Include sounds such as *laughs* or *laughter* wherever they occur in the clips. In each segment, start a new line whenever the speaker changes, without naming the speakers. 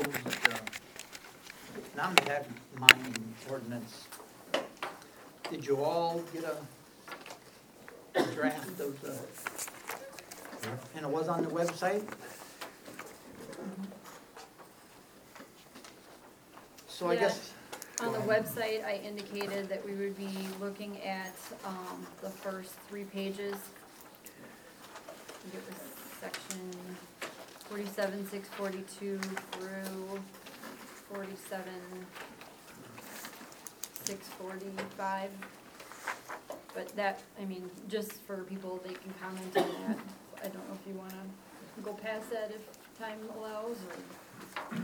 proposed, uh, non-tag mining ordinance. Did you all get a draft of the, and it was on the website? So I
Yeah.
guess,
On the website, I indicated that we would be looking at, um, the first three pages. I think it was section forty-seven, six forty-two through forty-seven, six forty-five. But that, I mean, just for people, they can comment on that. I don't know if you wanna go past that if time allows, or.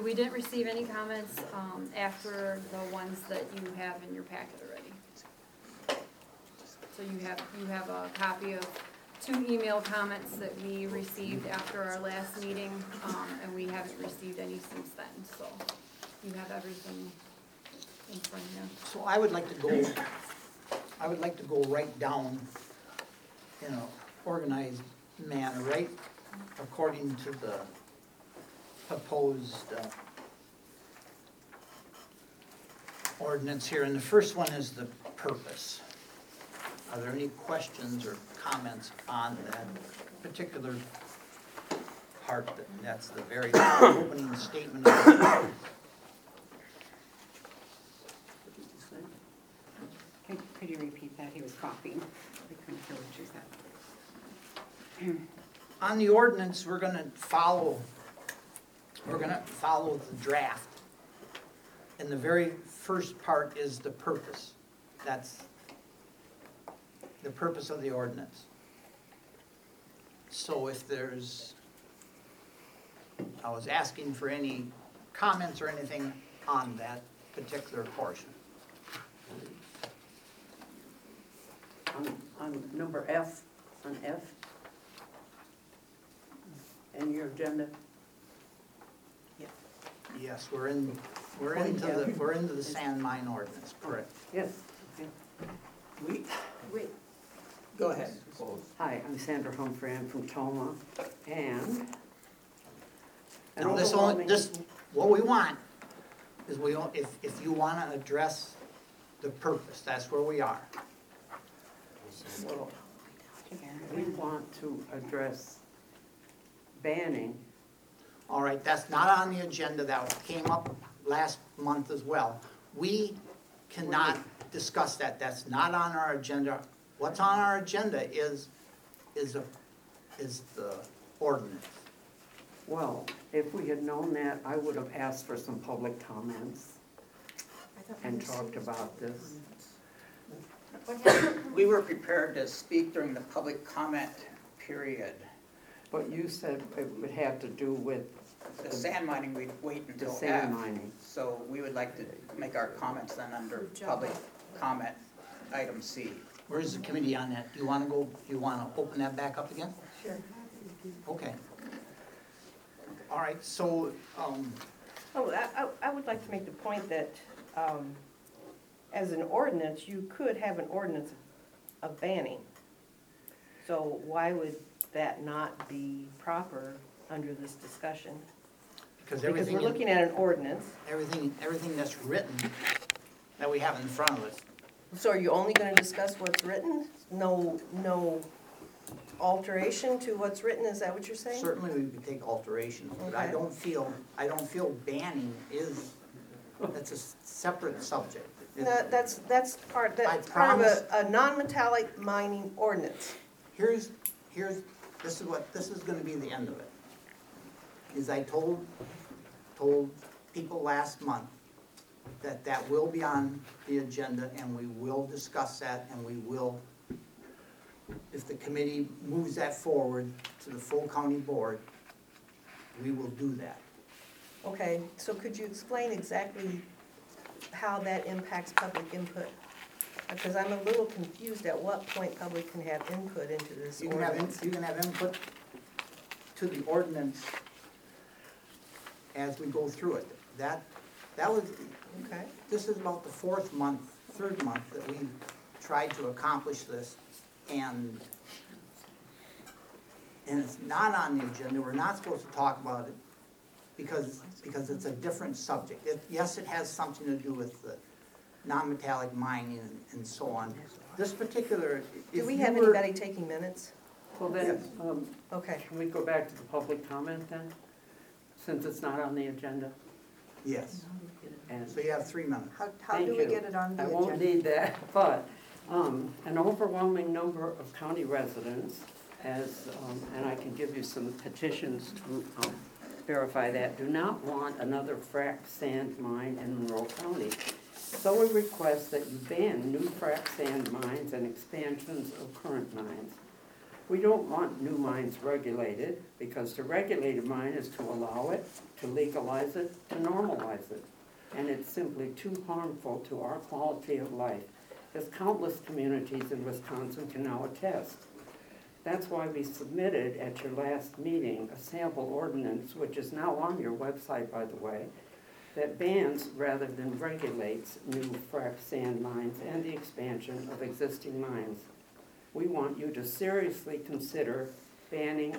We didn't receive any comments, um, after the ones that you have in your packet already. So you have, you have a copy of two email comments that we received after our last meeting, um, and we haven't received any since then, so you have everything in front of you.
so I would like to go, I would like to go right down in a organized manner, right according to the proposed uh, ordinance here, and the first one is the purpose. Are there any questions or comments on that particular part? that- That's the very *coughs* opening statement. of the-
Could, could you repeat that? He was coughing. We couldn't hear what you said.
On the ordinance, we're gonna follow, we're gonna follow the draft. And the very first part is the purpose. That's the purpose of the ordinance. So if there's, I was asking for any comments or anything on that particular portion.
On, on number F, on F. And your agenda,
Yes, we're in, we're into the, we're into the sand mine ordinance, correct?
yes. okay.
We, wait, go ahead.
Hi, I'm Sandra Humphrey, I'm from Tomah, and. an
Now, this only,
overwhelming-
this, what we want is we, don't- if, if you wanna address the purpose, that's where we are.
Well, We want to address banning,
All right, that's not on the agenda, that came up last month as well. We cannot discuss that, that's not on our agenda. What's on our agenda is, is a, is the ordinance.
well, if we had known that, I would have asked for some public comments and talked about this.
What happened?
We were prepared to speak during the public comment period.
But you said it would have to do with
The sand mining, we'd wait
the
until
sand
F.
mining.
So we would like to make our comments then under public comment, item C.
Where's the committee on that? Do you wanna go, do you wanna open that back up again?
Sure.
Okay. All right, so, um,
Oh, I, I- I would like to make the point that, um, as an ordinance, you could have an ordinance of banning. So why would that not be proper under this discussion?
because
Because
everything,
we're looking at an ordinance,
everything, everything that's written that we have in front of us,
so are you only gonna discuss what's written? No, no alteration to what's written, is that what you're saying?
certainly we could take alterations, but I
Okay.
don't feel, I don't feel banning is, that's a s- separate subject.
No, that's, that's part, that's part of a, a non-metallic mining ordinance.
Here's, here's, this is what, this is gonna be the end of it. Is I told, told people last month that that will be on the agenda and we will discuss that and we will, if the committee moves that forward to the full county board, we will do that.
Okay, so could you explain exactly how that impacts public input? Because I'm a little confused at what point public can have input into this
You can have, in-
ordinance.
you can have input to the ordinance as we go through it. That, that was,
Okay,
this is about the fourth month, third month that we tried to accomplish this, and, and it's not on the agenda, we're not supposed to talk about it because, because it's a different subject. It, yes, it has something to do with the non-metallic mining and, and so on. This particular,
Do
if
we
you
have
were-
anybody taking minutes?
Well then, um,
Okay.
can we go back to the public comment then? Since it's not on the agenda?
Yes,
And
so you have three minutes.
How, how
Thank
do we
you.
get it on the
I
agenda?
won't need that, *laughs* but um, an overwhelming number of county residents, as, um, and I can give you some petitions to um, verify that, do not want another frac sand mine in Monroe County. So we request that you ban new frac sand mines and expansions of current mines. We don't want new mines regulated, because to regulate a mine is to allow it, to legalize it, to normalize it. And it's simply too harmful to our quality of life, as countless communities in Wisconsin can now attest. That's why we submitted at your last meeting a sample ordinance, which is now on your website, by the way, that bans rather than regulates new frac sand mines and the expansion of existing mines. We want you to seriously consider banning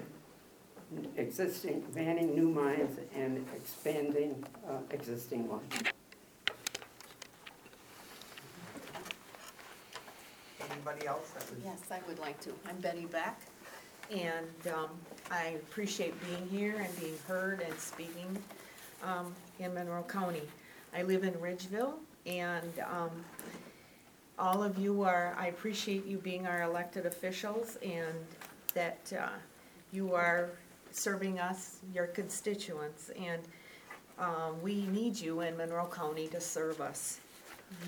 existing, banning new mines and expanding uh, existing ones.
Anybody else that would?
Yes, I would like to. I'm Betty Beck, and um, I appreciate being here and being heard and speaking um, in Monroe County. I live in Ridgeville, and um, all of you are, I appreciate you being our elected officials and that uh, you are serving us, your constituents, and um, we need you in Monroe County to serve us.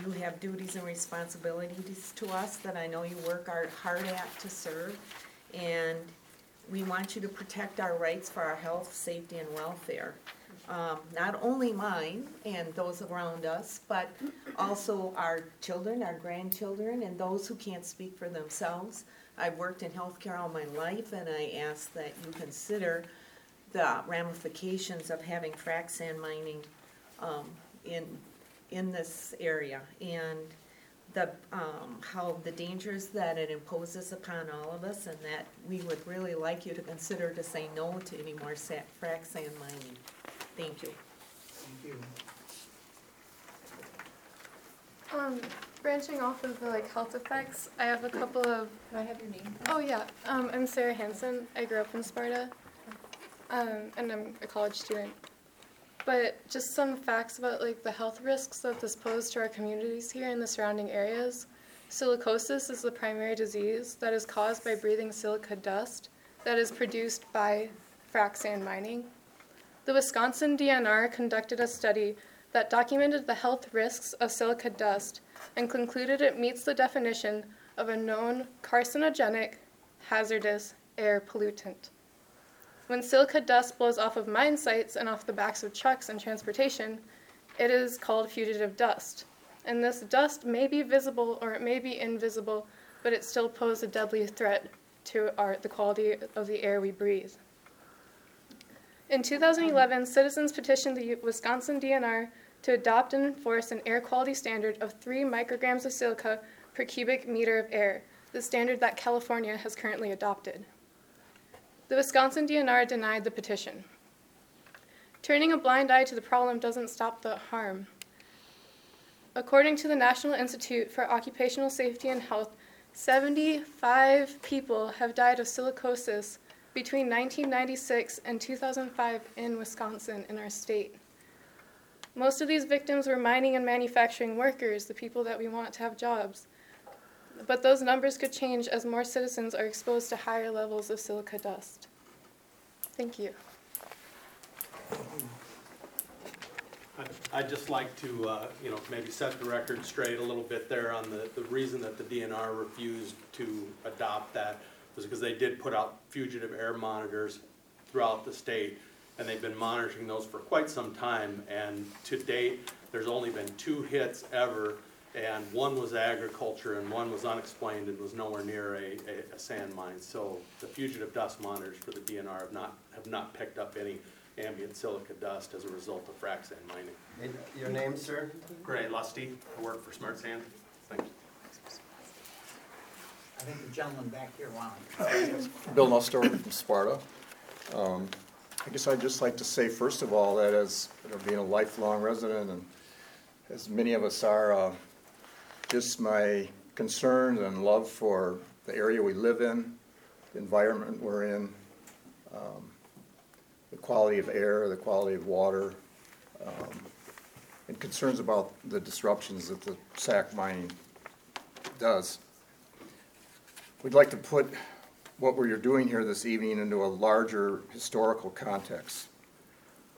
You have duties and responsibilities to us that I know you work hard, hard at to serve. And we want you to protect our rights for our health, safety, and welfare. Um, not only mine and those around us, but also our children, our grandchildren, and those who can't speak for themselves. I've worked in healthcare all my life, and I ask that you consider the ramifications of having frac sand mining um, in, in this area. And the, um, how the dangers that it imposes upon all of us, and that we would really like you to consider to say no to any more sa- frac sand mining. Thank you.
Thank you.
Um, branching off of the like health effects, I have a couple of.
Can I have your name?
Oh yeah, um, I'm Sarah Hansen. I grew up in Sparta, um, and I'm a college student. But just some facts about like the health risks that this poses to our communities here in the surrounding areas. Silicosis is the primary disease that is caused by breathing silica dust that is produced by frac sand mining. The Wisconsin DNR conducted a study that documented the health risks of silica dust and concluded it meets the definition of a known carcinogenic, hazardous air pollutant. When silica dust blows off of mine sites and off the backs of trucks and transportation, it is called fugitive dust. And this dust may be visible or it may be invisible, but it still poses a deadly threat to our, the quality of the air we breathe. In 2011, citizens petitioned the Wisconsin DNR to adopt and enforce an air quality standard of 3 micrograms of silica per cubic meter of air, the standard that California has currently adopted. The Wisconsin DNR denied the petition. Turning a blind eye to the problem doesn't stop the harm. According to the National Institute for Occupational Safety and Health, 75 people have died of silicosis between 1996 and 2005 in Wisconsin, in our state. Most of these victims were mining and manufacturing workers, the people that we want to have jobs. But those numbers could change as more citizens are exposed to higher levels of silica dust. Thank you.
I'd- just like to, uh, you know, maybe set the record straight a little bit there on the, the reason that the DNR refused to adopt that was because they did put out fugitive air monitors throughout the state, and they've been monitoring those for quite some time, and to date, there's only been two hits ever, and one was agriculture and one was unexplained and was nowhere near a, a, a sand mine. So the fugitive dust monitors for the DNR have not, have not picked up any ambient silica dust as a result of frac sand mining.
And Your name, sir?
Gray Lusty, I work for Smart Sand. Thank you.
I think the gentleman back here wanted.
Bill Nestor from Sparta. Um, I guess I'd just like to say, first of all, that as, you know, being a lifelong resident, and as many of us are, uh, just my concern and love for the area we live in, the environment we're in, um, the quality of air, the quality of water, um, and concerns about the disruptions that the sac mining does. We'd like to put what we're doing here this evening into a larger historical context.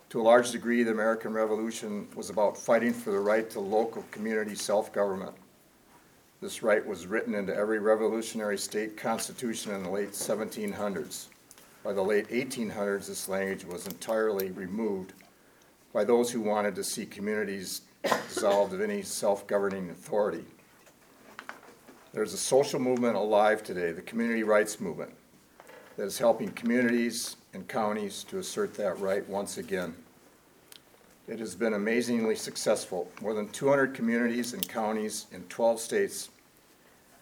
To a large degree, the American Revolution was about fighting for the right to local community self-government. This right was written into every revolutionary state constitution in the late 1700s. By the late 1800s, this language was entirely removed by those who wanted to see communities dissolved of any self-governing authority. There's a social movement alive today, the community rights movement, that is helping communities and counties to assert that right once again. It has been amazingly successful. More than 200 communities and counties in 12 states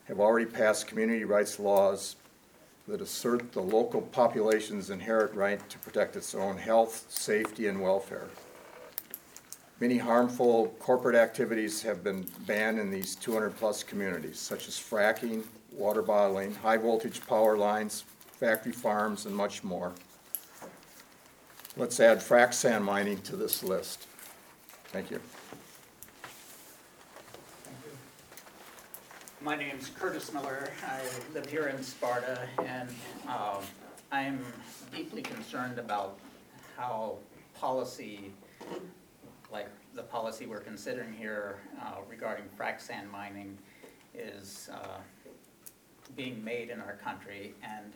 have already passed community rights laws that assert the local population's inherent right to protect its own health, safety, and welfare. Many harmful corporate activities have been banned in these 200-plus communities, such as fracking, water bottling, high-voltage power lines, factory farms, and much more. Let's add frac sand mining to this list. Thank you.
My name's Curtis Miller. I live here in Sparta, and um, I'm deeply concerned about how policy, like the policy we're considering here uh, regarding frac sand mining, is uh, being made in our country. And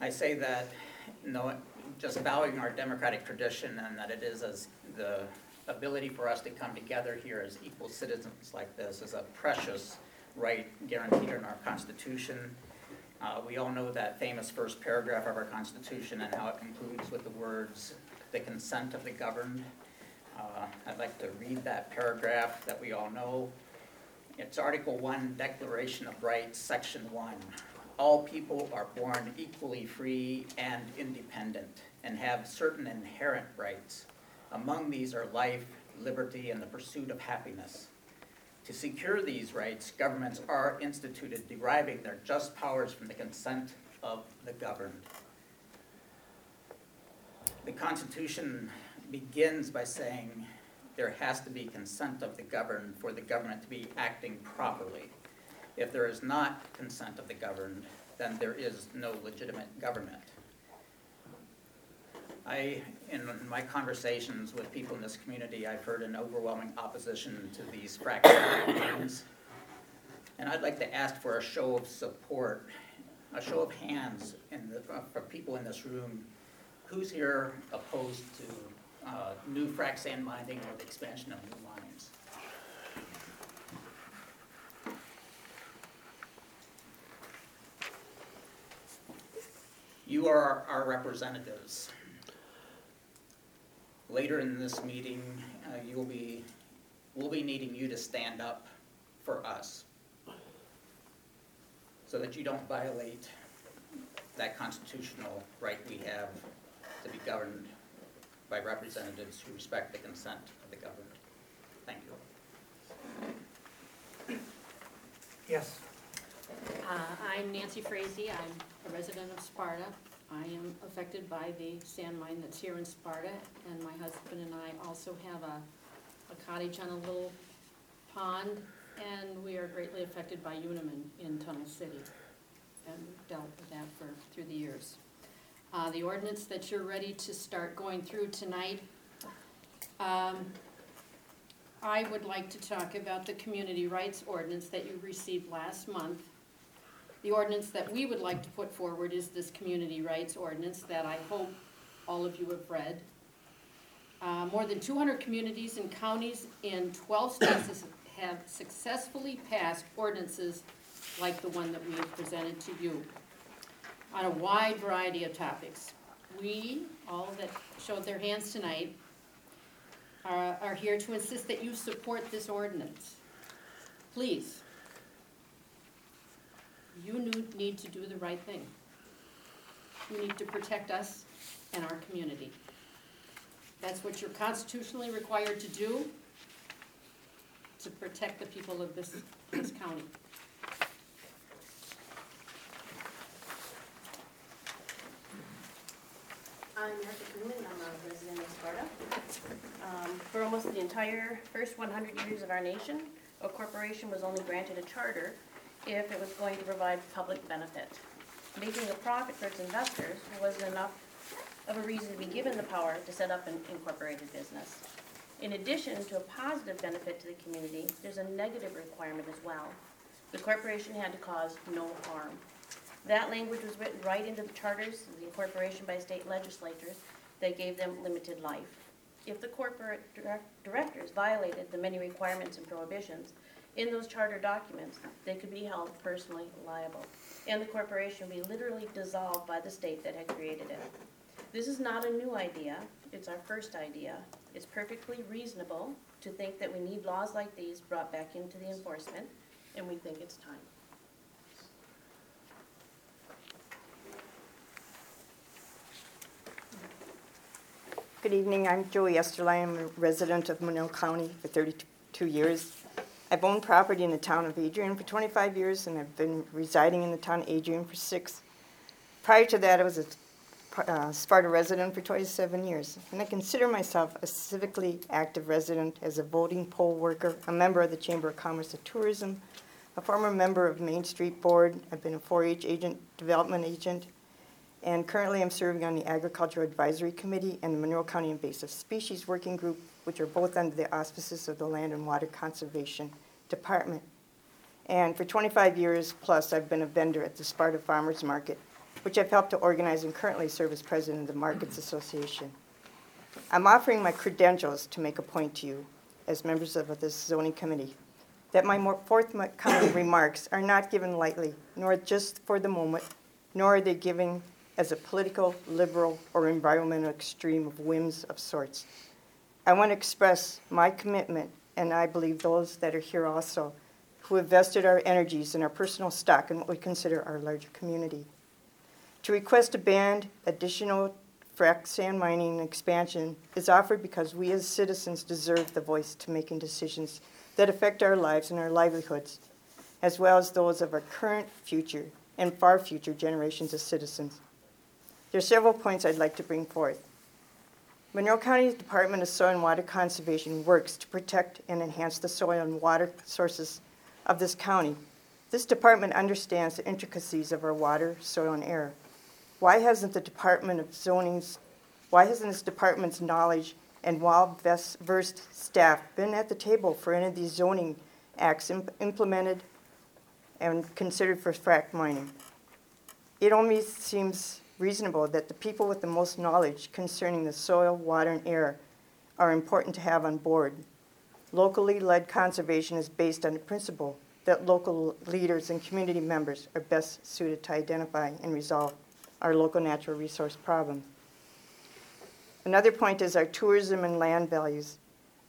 I say that, knowing, just valuing our democratic tradition and that it is as the ability for us to come together here as equal citizens like this is a precious right guaranteed in our Constitution. Uh, we all know that famous first paragraph of our Constitution and how it concludes with the words, "the consent of the governed." Uh, I'd like to read that paragraph that we all know. It's Article One, Declaration of Rights, Section One. All people are born equally free and independent and have certain inherent rights. Among these are life, liberty, and the pursuit of happiness. To secure these rights, governments are instituted deriving their just powers from the consent of the governed. The Constitution begins by saying there has to be consent of the governed for the government to be acting properly. If there is not consent of the governed, then there is no legitimate government. I, in my conversations with people in this community, I've heard an overwhelming opposition to these fracking plans. And I'd like to ask for a show of support, a show of hands the, uh, for people in this room. Who's here opposed to uh, new frac sand mining or the expansion of new mines? You are our representatives. Later in this meeting, uh, you'll be, we'll be needing you to stand up for us so that you don't violate that constitutional right we have to be governed by representatives who respect the consent of the governed. Thank you.
Yes.
Uh, I'm Nancy Frazee, I'm a resident of Sparta. I am affected by the sand mine that's here in Sparta, and my husband and I also have a, a cottage on a little pond, and we are greatly affected by Unimin in Tunnel City, and we've dealt with that for, through the years. Uh, the ordinance that you're ready to start going through tonight, um, I would like to talk about the community rights ordinance that you received last month. The ordinance that we would like to put forward is this community rights ordinance that I hope all of you have read. Uh, more than two hundred communities and counties in twelve states have successfully passed ordinances like the one that we have presented to you on a wide variety of topics. We, all that showed their hands tonight, are, are here to insist that you support this ordinance. Please. You need to do the right thing. You need to protect us and our community. That's what you're constitutionally required to do to protect the people of this, this county.
I'm Erica Kuhlman, I'm a resident of Sparta. Um, For almost the entire first 100 years of our nation, a corporation was only granted a charter if it was going to provide public benefit. Making a profit for its investors wasn't enough of a reason to be given the power to set up an incorporated business. In addition to a positive benefit to the community, there's a negative requirement as well. The corporation had to cause no harm. That language was written right into the charters of the incorporation by state legislatures that gave them limited life. If the corporate direct- directors violated the many requirements and prohibitions in those charter documents, they could be held personally liable, and the corporation would be literally dissolved by the state that had created it. This is not a new idea, it's our first idea. It's perfectly reasonable to think that we need laws like these brought back into the enforcement, and we think it's time.
Good evening, I'm Joey Esterline, I'm a resident of Monroe County for 32 years. I've owned property in the town of Adrian for 25 years, and I've been residing in the town of Adrian for six. Prior to that, I was a uh, Sparta resident for 27 years, and I consider myself a civically active resident as a voting poll worker, a member of the Chamber of Commerce and Tourism, a former member of Main Street Board, I've been a 4-H agent, development agent, and currently I'm serving on the Agricultural Advisory Committee and the Monroe County Invasive Species Working Group, which are both under the auspices of the Land and Water Conservation Department. And for 25 years plus, I've been a vendor at the Sparta Farmers Market, which I've helped to organize and currently serve as president of the Markets Association. I'm offering my credentials to make a point to you, as members of this zoning committee, that my forthcoming remarks are not given lightly, nor just for the moment, nor are they given as a political, liberal, or environmental extreme of whims of sorts. I want to express my commitment, and I believe those that are here also, who have vested our energies and our personal stock in what we consider our larger community. To request a ban additional frac sand mining expansion is offered because we as citizens deserve the voice to making decisions that affect our lives and our livelihoods, as well as those of our current, future, and far future generations of citizens. There are several points I'd like to bring forth. Monroe County's Department of Soil and Water Conservation works to protect and enhance the soil and water sources of this county. This department understands the intricacies of our water, soil, and air. Why hasn't the Department of Zoning's, why hasn't this department's knowledge and well-versed staff been at the table for any of these zoning acts im- implemented and considered for frac mining? It only seems reasonable that the people with the most knowledge concerning the soil, water, and air are important to have on board. Locally led conservation is based on the principle that local leaders and community members are best suited to identify and resolve our local natural resource problems. Another point is our tourism and land values.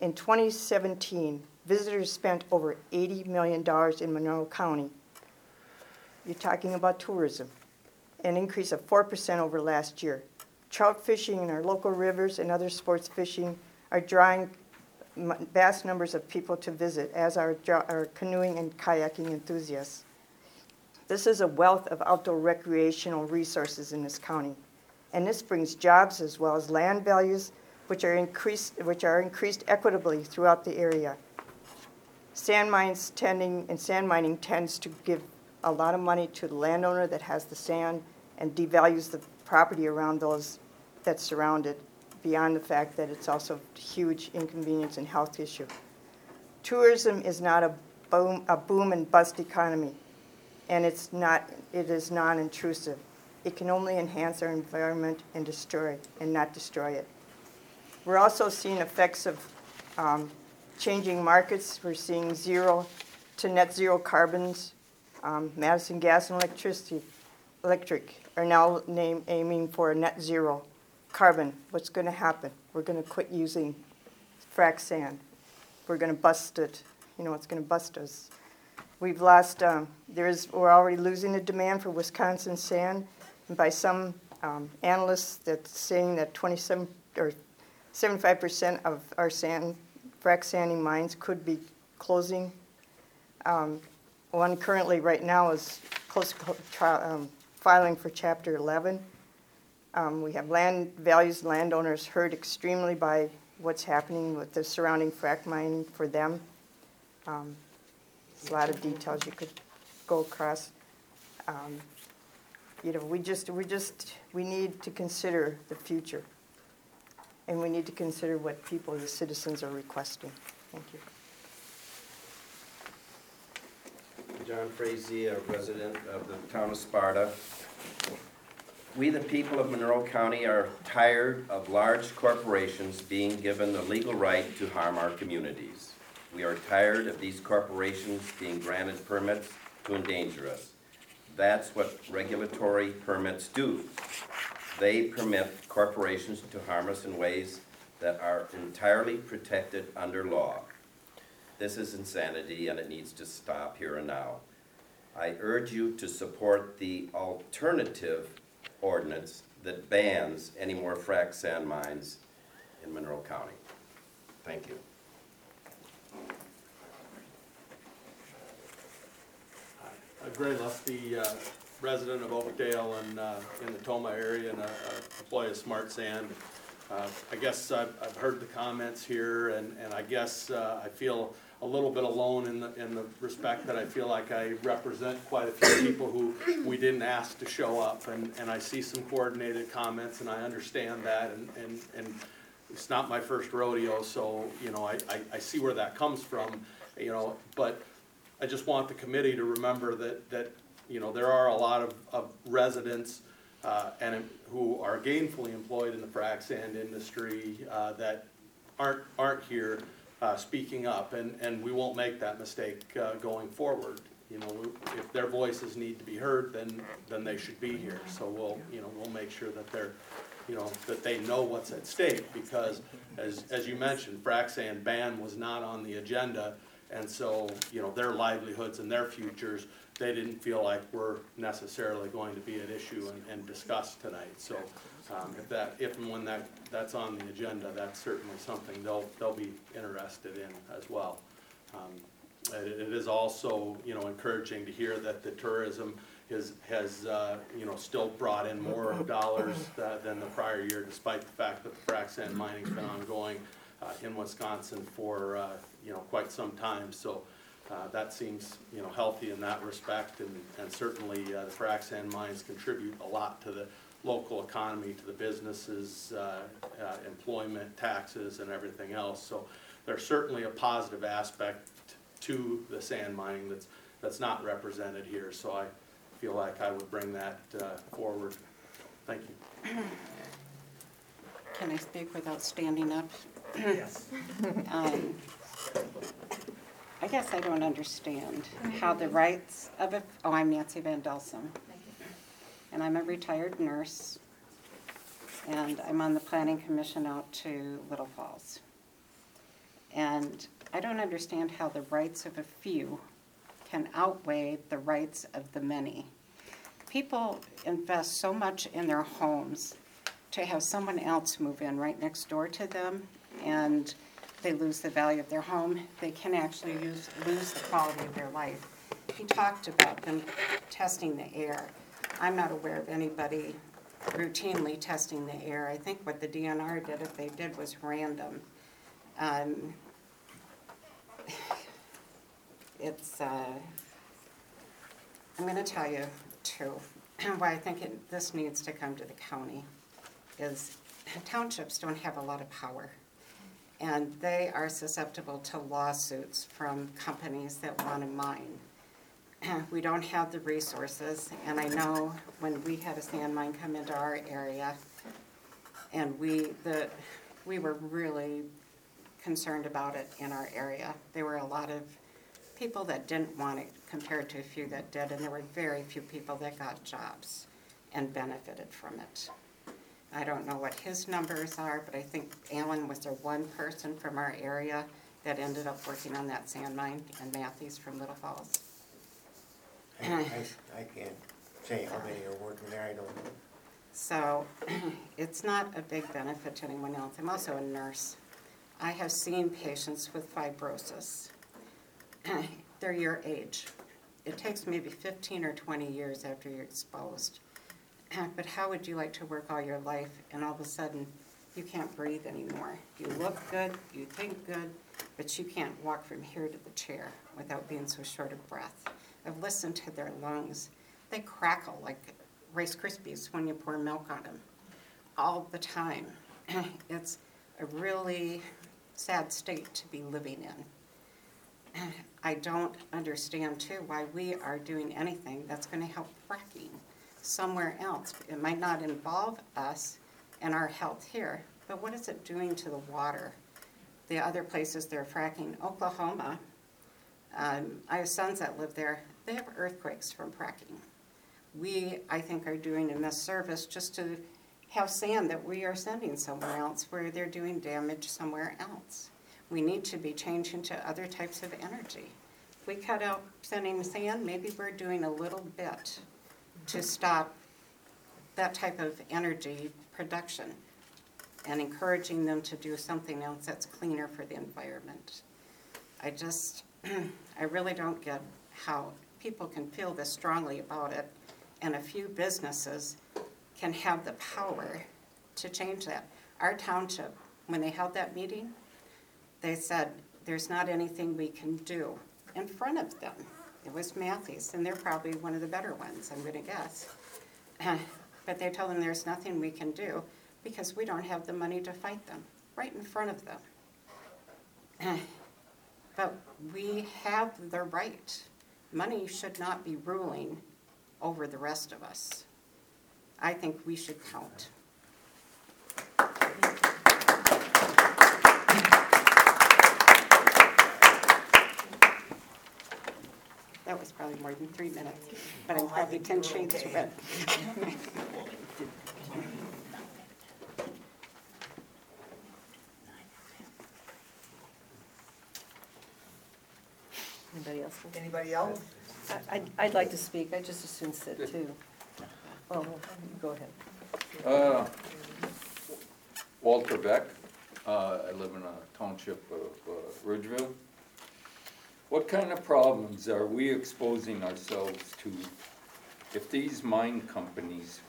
In 2017, visitors spent over $80 million in Monroe County. You're talking about tourism an increase of 4% over last year. Trout fishing in our local rivers and other sports fishing are drawing vast numbers of people to visit, as are, are canoeing and kayaking enthusiasts. This is a wealth of outdoor recreational resources in this county, and this brings jobs as well as land values, which are increased, which are increased equitably throughout the area. Sand mines tending and sand mining tends to give a lot of money to the landowner that has the sand and devalues the property around those that surround it, beyond the fact that it's also a huge inconvenience and health issue. Tourism is not a boom, a boom and bust economy, and it's not, it is non-intrusive. It can only enhance our environment and destroy, and not destroy it. We're also seeing effects of um, changing markets. We're seeing zero to net zero carbons. Um, Madison Gas and Electricity, Electric are now name, aiming for a net zero carbon. What's going to happen? We're going to quit using frac sand. We're going to bust it. You know, it's going to bust us. We've lost, um, there's, we're already losing the demand for Wisconsin sand. And by some um, analysts that's saying that 27 or 75% of our sand, frac sanding mines could be closing. Um, One currently, right now, is close to um, filing for Chapter 11. Um, We have land values, landowners hurt extremely by what's happening with the surrounding frac mining for them. Um, There's a lot of details you could go across. Um, You know, we just, we just, we need to consider the future. And we need to consider what people, the citizens are requesting. Thank you.
John Frazee, a resident of the town of Sparta. We, the people of Monroe County, are tired of large corporations being given the legal right to harm our communities. We are tired of these corporations being granted permits to endanger us. That's what regulatory permits do. They permit corporations to harm us in ways that are entirely protected under law. This is insanity and it needs to stop here and now. I urge you to support the alternative ordinance that bans any more frac sand mines in Monroe County. Thank you.
Uh, Gray Lusty, uh, resident of Oakdale and uh, in the Tomah area and a a employee of Smart Sand. Uh, I guess I've, I've heard the comments here and, and I guess uh, I feel a little bit alone in the, in the respect that I feel like I represent quite a few people who we didn't ask to show up. And, and I see some coordinated comments and I understand that. And, and, and it's not my first rodeo, so, you know, I, I, I see where that comes from, you know, but I just want the committee to remember that, that, you know, there are a lot of, of residents, uh, and who are gainfully employed in the frac sand industry, uh, that aren't, aren't here, uh, speaking up, and, and we won't make that mistake, uh, going forward. You know, if their voices need to be heard, then, then they should be here, so we'll, you know, we'll make sure that they're, you know, that they know what's at stake, because as, as you mentioned, frac sand ban was not on the agenda, and so, you know, their livelihoods and their futures, they didn't feel like were necessarily going to be at issue and, and discussed tonight. So, um, if that, if and when that, that's on the agenda, that's certainly something they'll, they'll be interested in as well. Um, It, it is also, you know, encouraging to hear that the tourism is, has, uh, you know, still brought in more *coughs* dollars tha- than the prior year, despite the fact that the frac sand mining's been ongoing uh, in Wisconsin for, uh, you know, quite some time. So uh, that seems, you know, healthy in that respect, and, and certainly uh, the frac sand mines contribute a lot to the local economy, to the businesses, uh, uh, employment, taxes, and everything else. So there's certainly a positive aspect to the sand mining that's, that's not represented here. So I feel like I would bring that uh, forward. Thank you.
Can I speak without standing up?
Yes. *laughs*
Um, I guess I don't understand how the rights of a, oh, I'm Nancy Van Delsum. And I'm a retired nurse. And I'm on the planning commission out to Little Falls. And I don't understand how the rights of a few can outweigh the rights of the many. People invest so much in their homes to have someone else move in right next door to them, and they lose the value of their home. They can actually use, lose the quality of their life. He talked about them testing the air. I'm not aware of anybody routinely testing the air. I think what the DNR did, if they did, was random. Um, It's, uh, I'm gonna tell you too, *clears throat* why I think it, this needs to come to the county, is townships don't have a lot of power. And they are susceptible to lawsuits from companies that wanna mine. *clears throat* We don't have the resources, and I know when we had a sand mine come into our area, and we, the, we were really concerned about it in our area. There were a lot of people that didn't want it compared to a few that did, and there were very few people that got jobs and benefited from it. I don't know what his numbers are, but I think Alan was the one person from our area that ended up working on that sand mine, and Matthews from Little Falls.
I, I can't say how many are working there, I don't know.
So *clears throat* it's not a big benefit to anyone else. I'm also a nurse. I have seen patients with fibrosis. *clears throat* They're your age. It takes maybe 15 or 20 years after you're exposed. *clears throat* But how would you like to work all your life and all of a sudden you can't breathe anymore? You look good, you think good, but you can't walk from here to the chair without being so short of breath. I've listened to their lungs. They crackle like Rice Krispies when you pour milk on them all the time. *clears throat* It's a really sad state to be living in. *clears throat* I don't understand too why we are doing anything that's gonna help fracking somewhere else. It might not involve us and our health here, but what is it doing to the water? The other places they're fracking, Oklahoma, um, I have sons that live there, they have earthquakes from fracking. We, I think, are doing a misservice just to have sand that we are sending somewhere else where they're doing damage somewhere else. We need to be changing to other types of energy. If we cut out sending sand, maybe we're doing a little bit to stop that type of energy production and encouraging them to do something else that's cleaner for the environment. I just, I really don't get how people can feel this strongly about it and a few businesses can have the power to change that. Our township, when they held that meeting, they said, there's not anything we can do in front of them. It was Matthews, and they're probably one of the better ones, I'm gonna guess. *laughs* But they told them there's nothing we can do because we don't have the money to fight them, right in front of them. But we have the right. Money should not be ruling over the rest of us. I think we should count. That was probably more than three minutes, but I'm
Oh,
probably ten shades
okay.
red. *laughs* *laughs*
Anybody else? I- I'd, I'd like to speak, I just as soon sit too. Oh, go ahead.
Uh, Walter Beck, uh, I live in a township of uh, Ridgeville. What kind of problems are we exposing ourselves to if these mine companies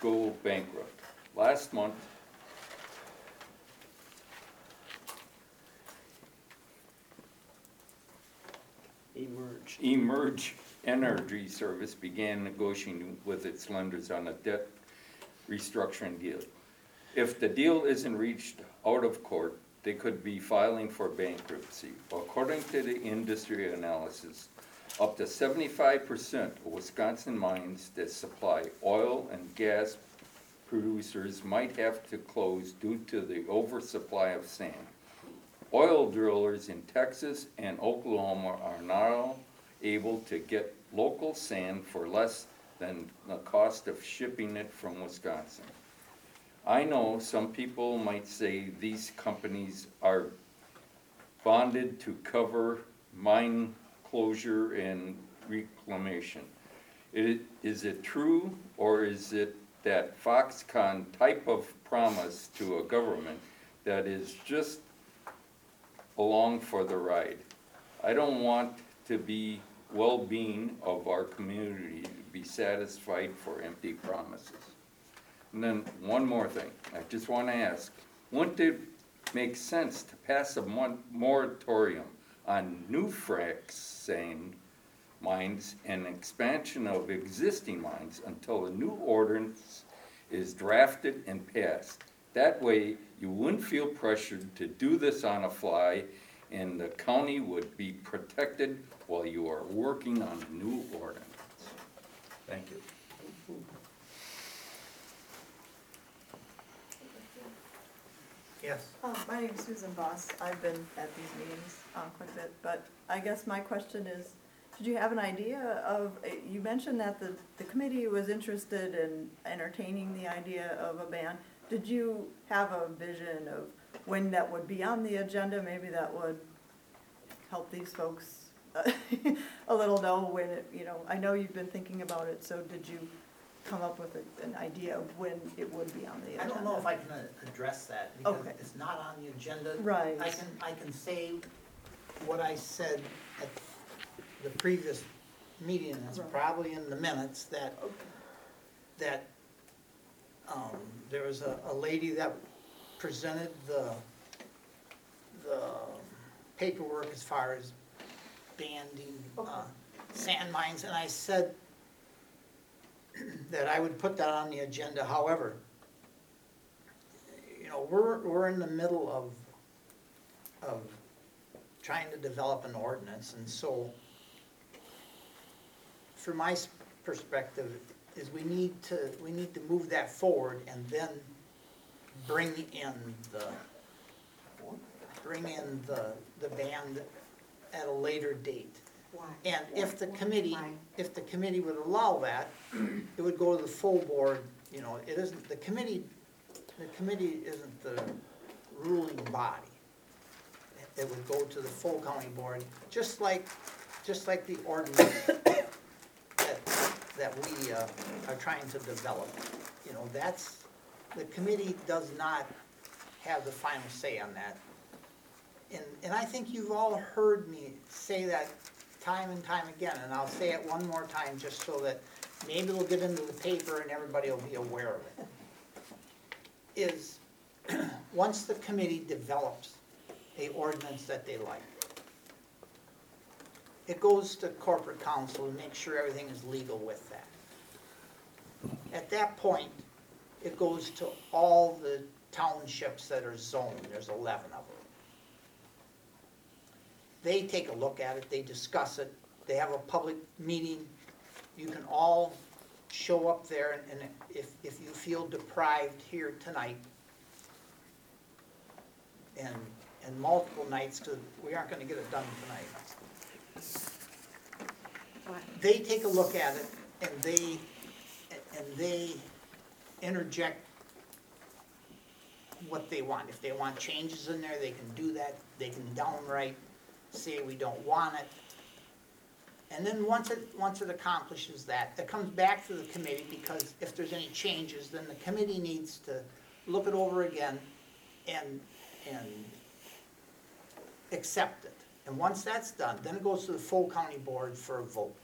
go bankrupt? Last month,
Emerge.
Emerge Energy Service began negotiating with its lenders on a debt restructuring deal. If the deal isn't reached out of court, they could be filing for bankruptcy. According to the industry analysis, up to seventy-five percent of Wisconsin mines that supply oil and gas producers might have to close due to the oversupply of sand. Oil drillers in Texas and Oklahoma are now able to get local sand for less than the cost of shipping it from Wisconsin. I know some people might say these companies are bonded to cover mine closure and reclamation. Is it true, or is it that Foxconn type of promise to a government that is just along for the ride? I don't want to be well-being of our community to be satisfied for empty promises. And then, one more thing, I just wanna ask, wouldn't it make sense to pass a moratorium on new frac sand mines and expansion of existing mines until a new ordinance is drafted and passed? That way, you wouldn't feel pressured to do this on a fly, and the county would be protected while you are working on a new ordinance. Thank you.
Yes.
Uh, My name is Susan Boss. I've been at these meetings uh, quite a bit, but I guess my question is, did you have an idea of, uh, you mentioned that the, the committee was interested in entertaining the idea of a ban. Did you have a vision of when that would be on the agenda? Maybe that would help these folks uh, *laughs* a little know when, it- you know, I know you've been thinking about it, so did you come up with a- an idea of when it would be on the agenda?
I don't know if I can uh, address that, because
Okay.
it's not on the agenda.
Right.
I can, I can say what I said at the previous meeting, and it's
Right.
probably in the minutes, that, that, um, there was a, a lady that presented the, the paperwork as far as banding, uh, sand mines, and I said that I would put that on the agenda, however, you know, we're, we're in the middle of, of trying to develop an ordinance, and so from my s- perspective, is we need to, we need to move that forward and then bring in the, bring in the, the band at a later date.
Why?
And if the committee,
Why?
if the committee would allow that, it would go to the full board, you know, it isn't, the committee, the committee isn't the ruling body. It would go to the full county board, just like, just like the ordinance that we uh, are trying to develop. You know, that's, the committee does not have the final say on that. And, and I think you've all heard me say that time and time again, and I'll say it one more time, just so that maybe it'll get into the paper and everybody will be aware of it. Is, *clears throat* once the committee develops a ordinance that they like, it goes to corporate counsel to make sure everything is legal with that. At that point, it goes to all the townships that are zoned, there's eleven of them. They take a look at it, they discuss it, they have a public meeting. You can all show up there, and if, if you feel deprived here tonight, and, and multiple nights, because we aren't gonna get it done tonight. They take a look at it, and they, and they interject what they want. If they want changes in there, they can do that, they can downright say we don't want it. And then once it, once it accomplishes that, it comes back to the committee, because if there's any changes, then the committee needs to look it over again and, and accept it. And once that's done, then it goes to the full county board for a vote.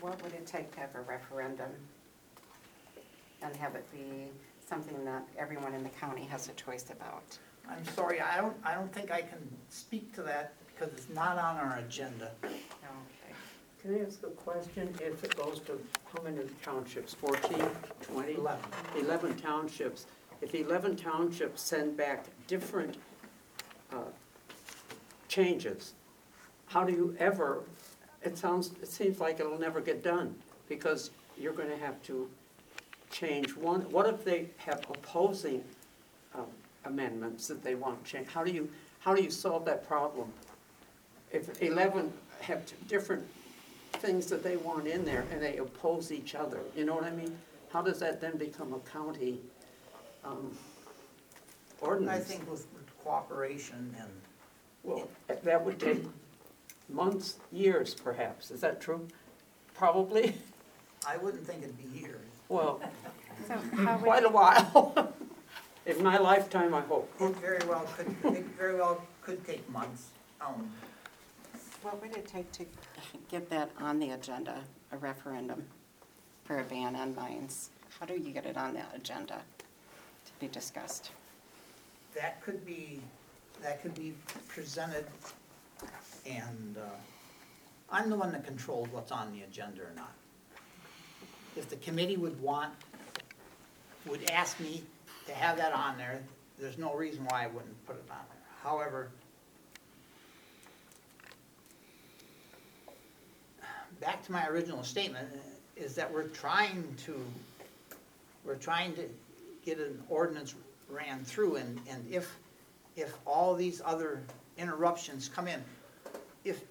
What would it take to have a referendum? And have it be something that everyone in the county has a choice about?
I'm sorry, I don't, I don't think I can speak to that, because it's not on our agenda.
Okay.
Can I ask a question? If it goes to how many townships, 14, 20?
Eleven.
11 townships. If 11 townships send back different uh, changes, how do you ever, it sounds, it seems like it'll never get done, because you're going to have to change one. What if they have opposing um, amendments that they want changed? How do you, how do you solve that problem? If 11 have t- different things that they want in there and they oppose each other, you know what I mean? How does that then become a county um, ordinance?
I think with cooperation and,
Well, that would take months, years perhaps, is that true? Probably,
I wouldn't think it'd be years.
well,
So how
quite a while. *laughs* In my lifetime, I hope.
It very well could, it very well could take months. Um,
what would it take to get that on the agenda, a referendum for a ban on mines? How do you get it on that agenda to be discussed?
That could be, that could be presented, and uh, I'm the one that controls what's on the agenda or not. If the committee would want, would ask me to have that on there, there's no reason why I wouldn't put it on there. However, back to my original statement, is that we're trying to, we're trying to get an ordinance ran through, and, and if, if all these other interruptions come in, if,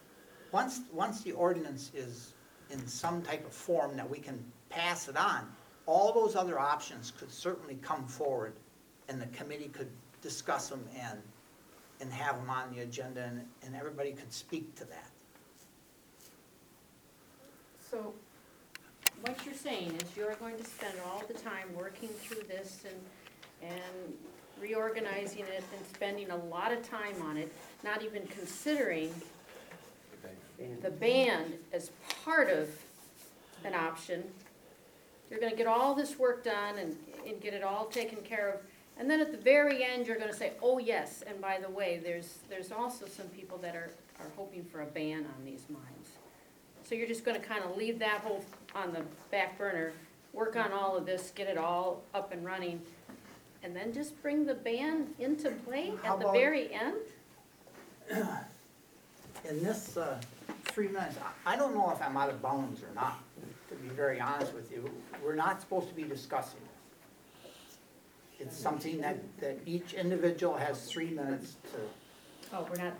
once, once the ordinance is in some type of form that we can pass it on, all those other options could certainly come forward, and the committee could discuss them and, and have them on the agenda, and, and everybody could speak to that.
So,
what you're saying is you're going to spend all the time working through this and, and reorganizing it and spending a lot of time on it, not even considering the band as part of an option. You're gonna get all this work done and, and get it all taken care of. And then at the very end, you're gonna say, oh, yes, and by the way, there's, there's also some people that are, are hoping for a ban on these mines. So you're just gonna kinda leave that whole on the back burner, work on all of this, get it all up and running, and then just bring the ban into play
How
at the
about-
very end? *clears throat*
In this, uh, three minutes, I, I don't know if I'm out of bounds or not, to be very honest with you. We're not supposed to be discussing it. It's something that, that each individual has three minutes to
Oh, we're not,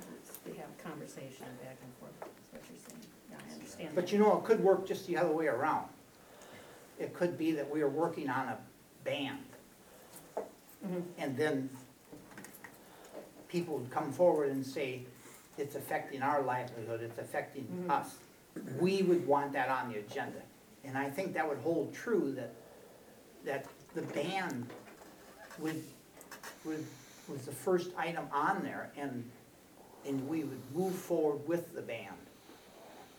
we have conversation back and forth, is what you're saying. Yeah, I understand.
But you know, it could work just the other way around. It could be that we are working on a band. Mm-hmm. And then people would come forward and say, it's affecting our livelihood, it's affecting mm-hmm. us. We would want that on the agenda. And I think that would hold true that, that the band would, would, was the first item on there and, and we would move forward with the band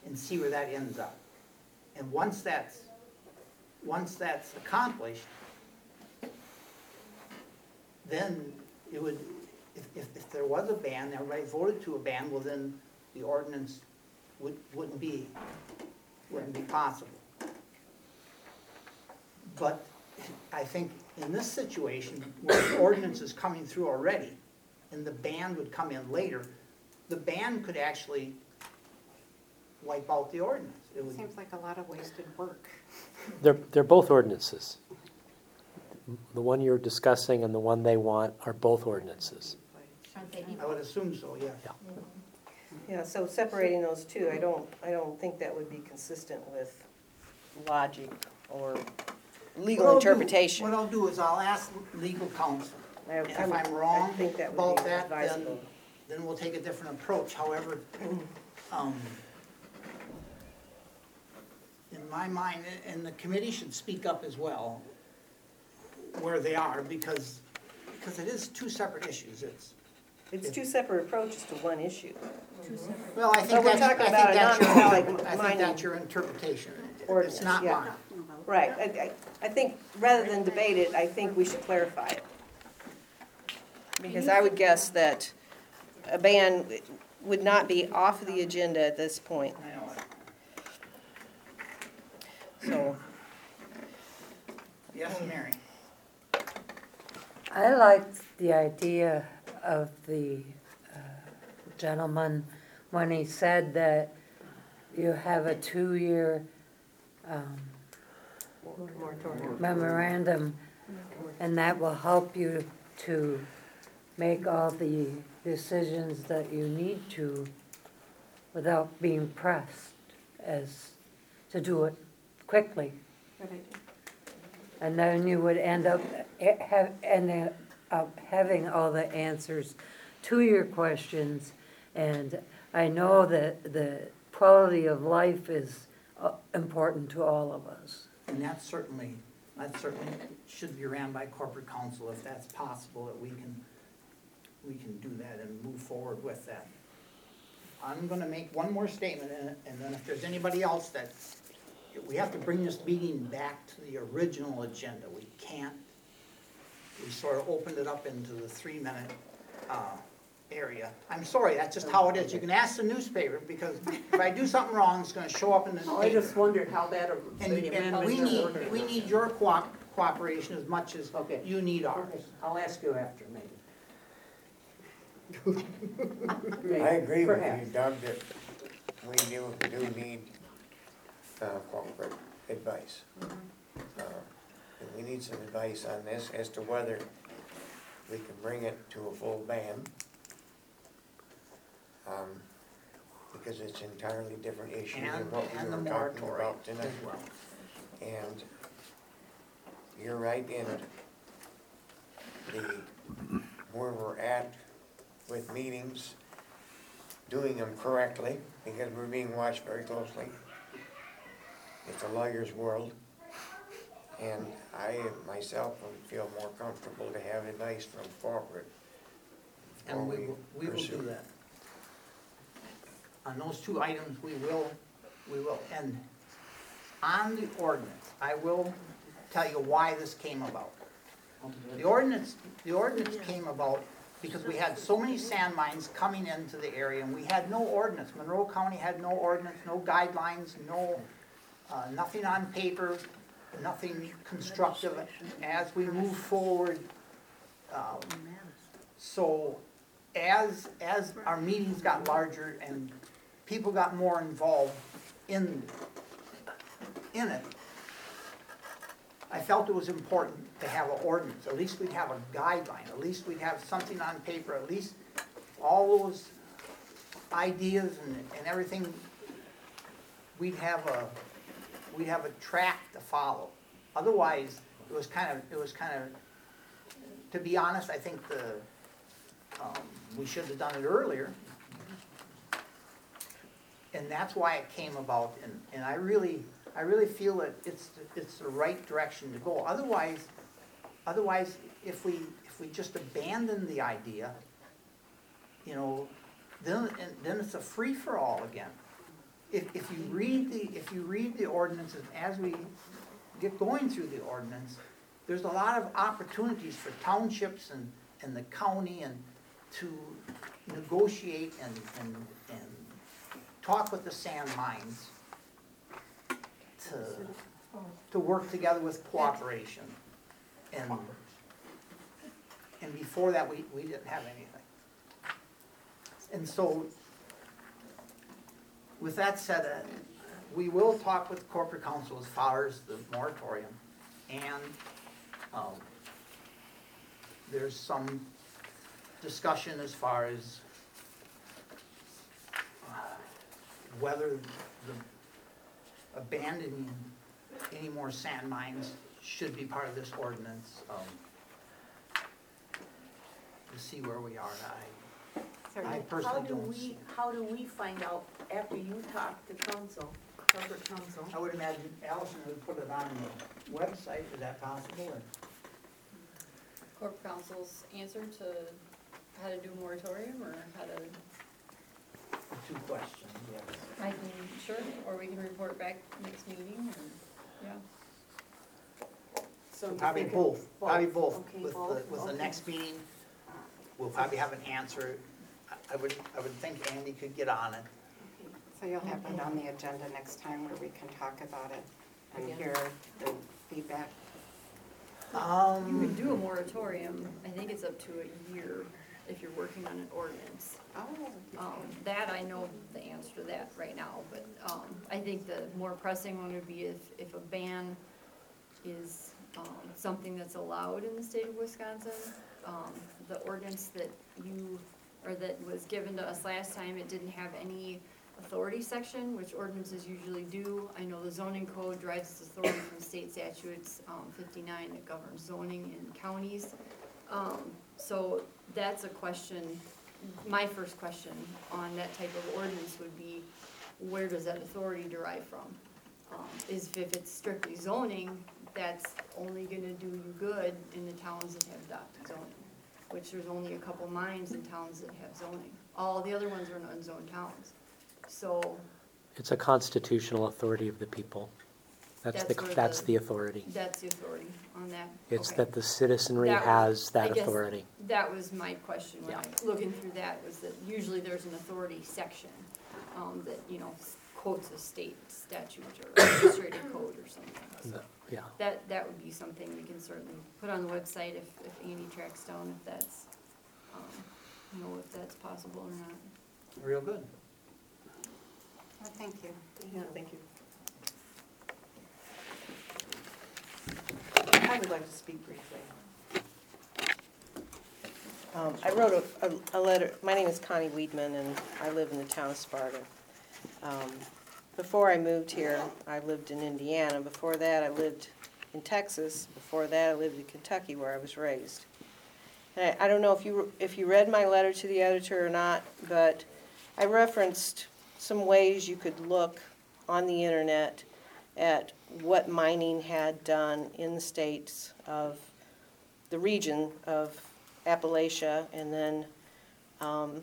and see where that ends up. And once that's, once that's accomplished, then it would, if, if, if there was a ban, everybody voted to a ban, well then the ordinance would, wouldn't be, wouldn't be possible. But I think in this situation, where the ordinance is coming through already, and the ban would come in later, the ban could actually wipe out the ordinance. It would,
Seems like a lot of wasted work.
They're, they're both ordinances. The one you're discussing and the one they want are both ordinances.
Aren't they
I would assume so, yeah.
Yeah, so separating those two, I don't, I don't think that would be consistent with logic or
What
legal
I'll do-
interpretation.
What I'll do is I'll ask legal counsel,
I-
and if
I'm-
I'm wrong
think that would
about
be
that, then,
advisable.
then we'll take a different approach, however, um, in my mind, and the committee should speak up as well, where they are, because, because it is two separate issues, it's,
It's two separate approaches to one issue.
well, I
But
think
we're
that's, I
talking
think
about a
that's your,
non-metallic
I think
mining
that's your interpretation. Or
it's
not
yeah.
mine.
Right, I, I, I think, rather than debate it, I think we should clarify it. Because I would guess that a ban would not be off the agenda at this point,
I know it.
so.
Yes, Mary?
I liked the idea of the uh, gentleman when he said that you have a two-year um, memorandum, and that will help you to make all the decisions that you need to without being pressed as, to do it quickly. And then you would end up have, ending up having all the answers to your questions. And I know that the quality of life is uh, important to all of us.
And that's certainly, that certainly should be ran by corporate counsel if that's possible, that we can, we can do that and move forward with that. I'm gonna make one more statement, and, and then if there's anybody else that, we have to bring this meeting back to the original agenda. We can't, we sort of opened it up into the three-minute, uh, area. I'm sorry, that's just how it is. You can ask the newspaper, because if I do something wrong, it's gonna show up in the
Oh. I just wondered how that,
And,
the
and we
are
need,
working.
we need your co- cooperation as much as
Okay.
you need ours.
I'll ask you after, maybe. *laughs*
I agree with you,
Perhaps.
Doug, that we do, do need, corporate advice. Uh, and We need some advice on this as to whether we can bring it to a full ban. Um, because it's entirely different issue than
And,
what we
and the
were talking
moratorium
about
as
tonight.
well.
And you're right in the, where we're at with meetings, doing them correctly, because we're being watched very closely. It's a lawyer's world. And I myself would feel more comfortable to have advice from corporate.
And we, will- we will
pursue.
do that. On those two items, we will, we will, and on the ordinance, I will tell you why this came about. The ordinance, the ordinance came about because we had so many sand mines coming into the area, and we had no ordinance. Monroe County had no ordinance, no guidelines, no, uh, nothing on paper, nothing constructive. As we move forward, um, so as, as our meetings got larger and people got more involved in, in it, I felt it was important to have an ordinance, at least we'd have a guideline, at least we'd have something on paper, at least all those ideas and, and everything, we'd have a, we'd have a track to follow. Otherwise, it was kind of, it was kind of, to be honest, I think the, um, we should have done it earlier. And that's why it came about, and, and I really, I really feel that it's, it's the right direction to go. Otherwise, otherwise, if we, if we just abandon the idea, you know, then, and then it's a free-for-all again. If, if you read the, if you read the ordinances, as we get going through the ordinance, there's a lot of opportunities for townships and, and the county and to negotiate and, and, and talk with the sand mines to, to work together with cooperation. And, and before that, we, we didn't have anything. And so, with that said, uh, we will talk with corporate counsel as far as the moratorium. And, um, there's some discussion as far as uh, whether the abandoning any more sand mines should be part of this ordinance. um, To see where we are, I, I
How
personally
do
don't. see-
we, how do we find out after you talk to counsel, corporate counsel?
I would imagine Allison would put it on the website, is that possible? or-
Corp counsel's answer to how to do moratorium or how to,
Two questions, yes.
I can, sure, or we can report back next meeting or, yeah.
So you
Probably
think it-
both, probably both.
Okay,
With the,
both,
with the
okay.
next meeting, we'll probably have an answer. I- I would, I would think Andy could get on it.
So you'll have it on the agenda next time where we can talk about it and
Again.
hear the feedback.
You
Um,
can do a moratorium, I think it's up to a year if you're working on an ordinance.
Oh.
Um, that, I know the answer to that right now, but, um, I think the more pressing one would be if, if a ban is, um, something that's allowed in the state of Wisconsin. Um, the ordinance that you, or that was given to us last time, it didn't have any authority section, which ordinances usually do. I know the zoning code derives its authority from state statutes, um, fifty-nine that governs zoning in counties. Um, so that's a question, my first question on that type of ordinance would be, where does that authority derive from? Um, is if it's strictly zoning, that's only gonna do you good in the towns that have adopted zoning, which there's only a couple mines in towns that have zoning. All the other ones are in unzoned towns. So
It's a constitutional authority of the people. That's the,
That's where
that's
the-
the authority.
that's the authority on that.
It's
Okay.
that the citizenry
That was-
has
I
that
guess
authority.
That was my question when I, looking through that, was that usually there's an authority section, um, that, you know, quotes a state statute or administrative code or something. So
No, Yeah.
That, that would be something we can certainly put on the website if, if Andy tracks down if that's, um, you know, if that's possible or not.
real good.
Well, thank you.
Yeah, thank you. I would like to speak briefly. Um, I wrote a, a- a letter, my name is Connie Weedman, and I live in the town of Sparta. Um, Before I moved here, I lived in Indiana. Before that, I lived in Texas. Before that, I lived in Kentucky, where I was raised. And I, I don't know if you, if you read my letter to the editor or not, but I referenced some ways you could look on the internet at what mining had done in the states of, the region of Appalachia, and then, um,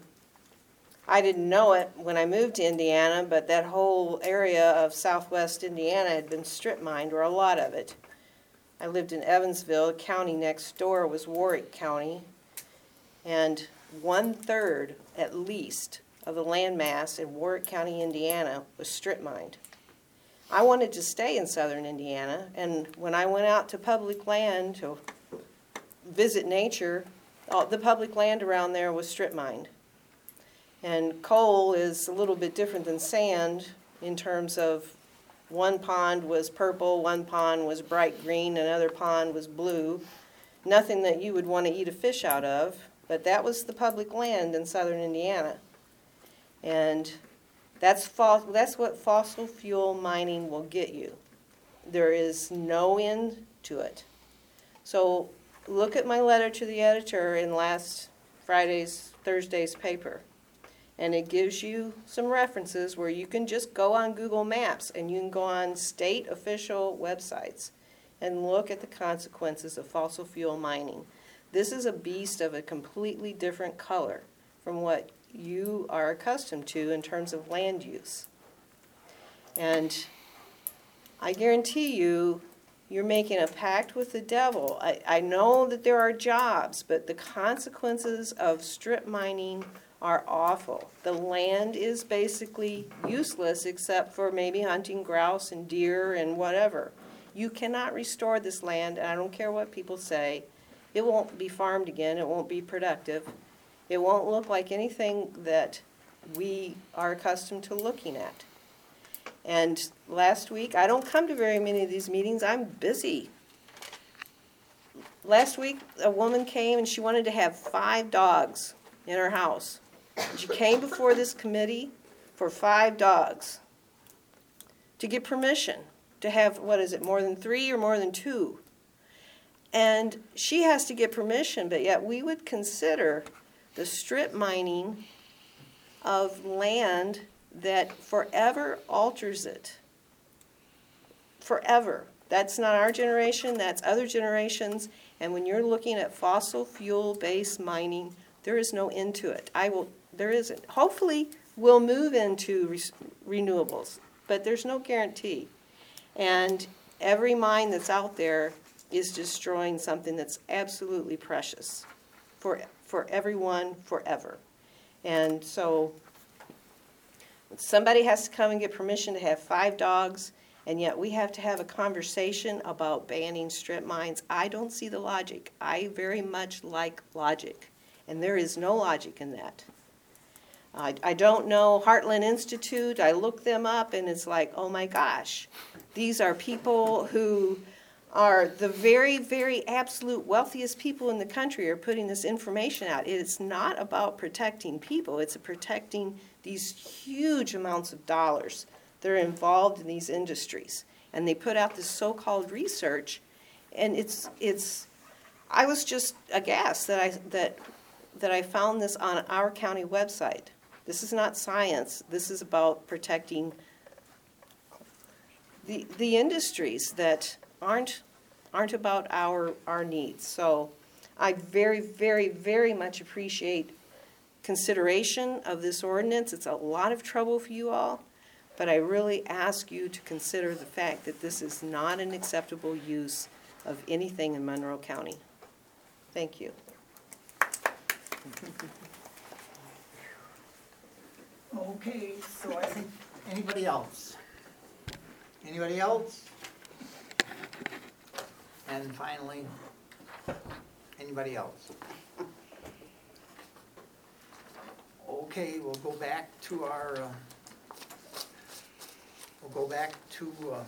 I didn't know it when I moved to Indiana, but that whole area of southwest Indiana had been strip mined, or a lot of it. I lived in Evansville, the county next door was Warwick County, and one-third at least of the land mass in Warwick County, Indiana was strip mined. I wanted to stay in southern Indiana, and when I went out to public land to visit nature, all, the public land around there was strip mined. And coal is a little bit different than sand in terms of one pond was purple, one pond was bright green, another pond was blue. Nothing that you would want to eat a fish out of, but that was the public land in southern Indiana. And that's fos- that's what fossil fuel mining will get you. There is no end to it. So look at my letter to the editor in last Friday's, Thursday's paper. And it gives you some references where you can just go on Google Maps and you can go on state official websites and look at the consequences of fossil fuel mining. This is a beast of a completely different color from what you are accustomed to in terms of land use. And I guarantee you, you're making a pact with the devil. I, I know that there are jobs, but the consequences of strip mining are awful. The land is basically useless except for maybe hunting grouse and deer and whatever. You cannot restore this land, and I don't care what people say. It won't be farmed again, it won't be productive. It won't look like anything that we are accustomed to looking at. And last week, I don't come to very many of these meetings, I'm busy. Last week, a woman came and she wanted to have five dogs in her house. She came before this committee for five dogs to get permission to have, what is it, more than three or more than two? And she has to get permission, but yet we would consider the strip mining of land that forever alters it. Forever. That's not our generation, that's other generations. And when you're looking at fossil fuel based mining, there is no end to it. I will, there isn't. Hopefully, we'll move into re- renewables, but there's no guarantee. And every mine that's out there is destroying something that's absolutely precious for, for everyone forever. And so somebody has to come and get permission to have five dogs, and yet we have to have a conversation about banning strip mines. I don't see the logic. I very much like logic, and there is no logic in that. I, I don't know Heartland Institute. I looked them up, and it's like, oh my gosh, these are people who are the very, very absolute wealthiest people in the country are putting this information out. It's not about protecting people, it's protecting these huge amounts of dollars that are involved in these industries. And they put out this so called research, and it's, it's, I was just aghast that I, that, that I found this on our county website. This is not science, this is about protecting the, the industries that aren't, aren't about our, our needs. So I very, very, very much appreciate consideration of this ordinance. It's a lot of trouble for you all, but I really ask you to consider the fact that this is not an acceptable use of anything in Monroe County. Thank you.
Okay, so I think, anybody else? Anybody else? And finally, anybody else? Okay, we'll go back to our, uh, we'll go back to uh,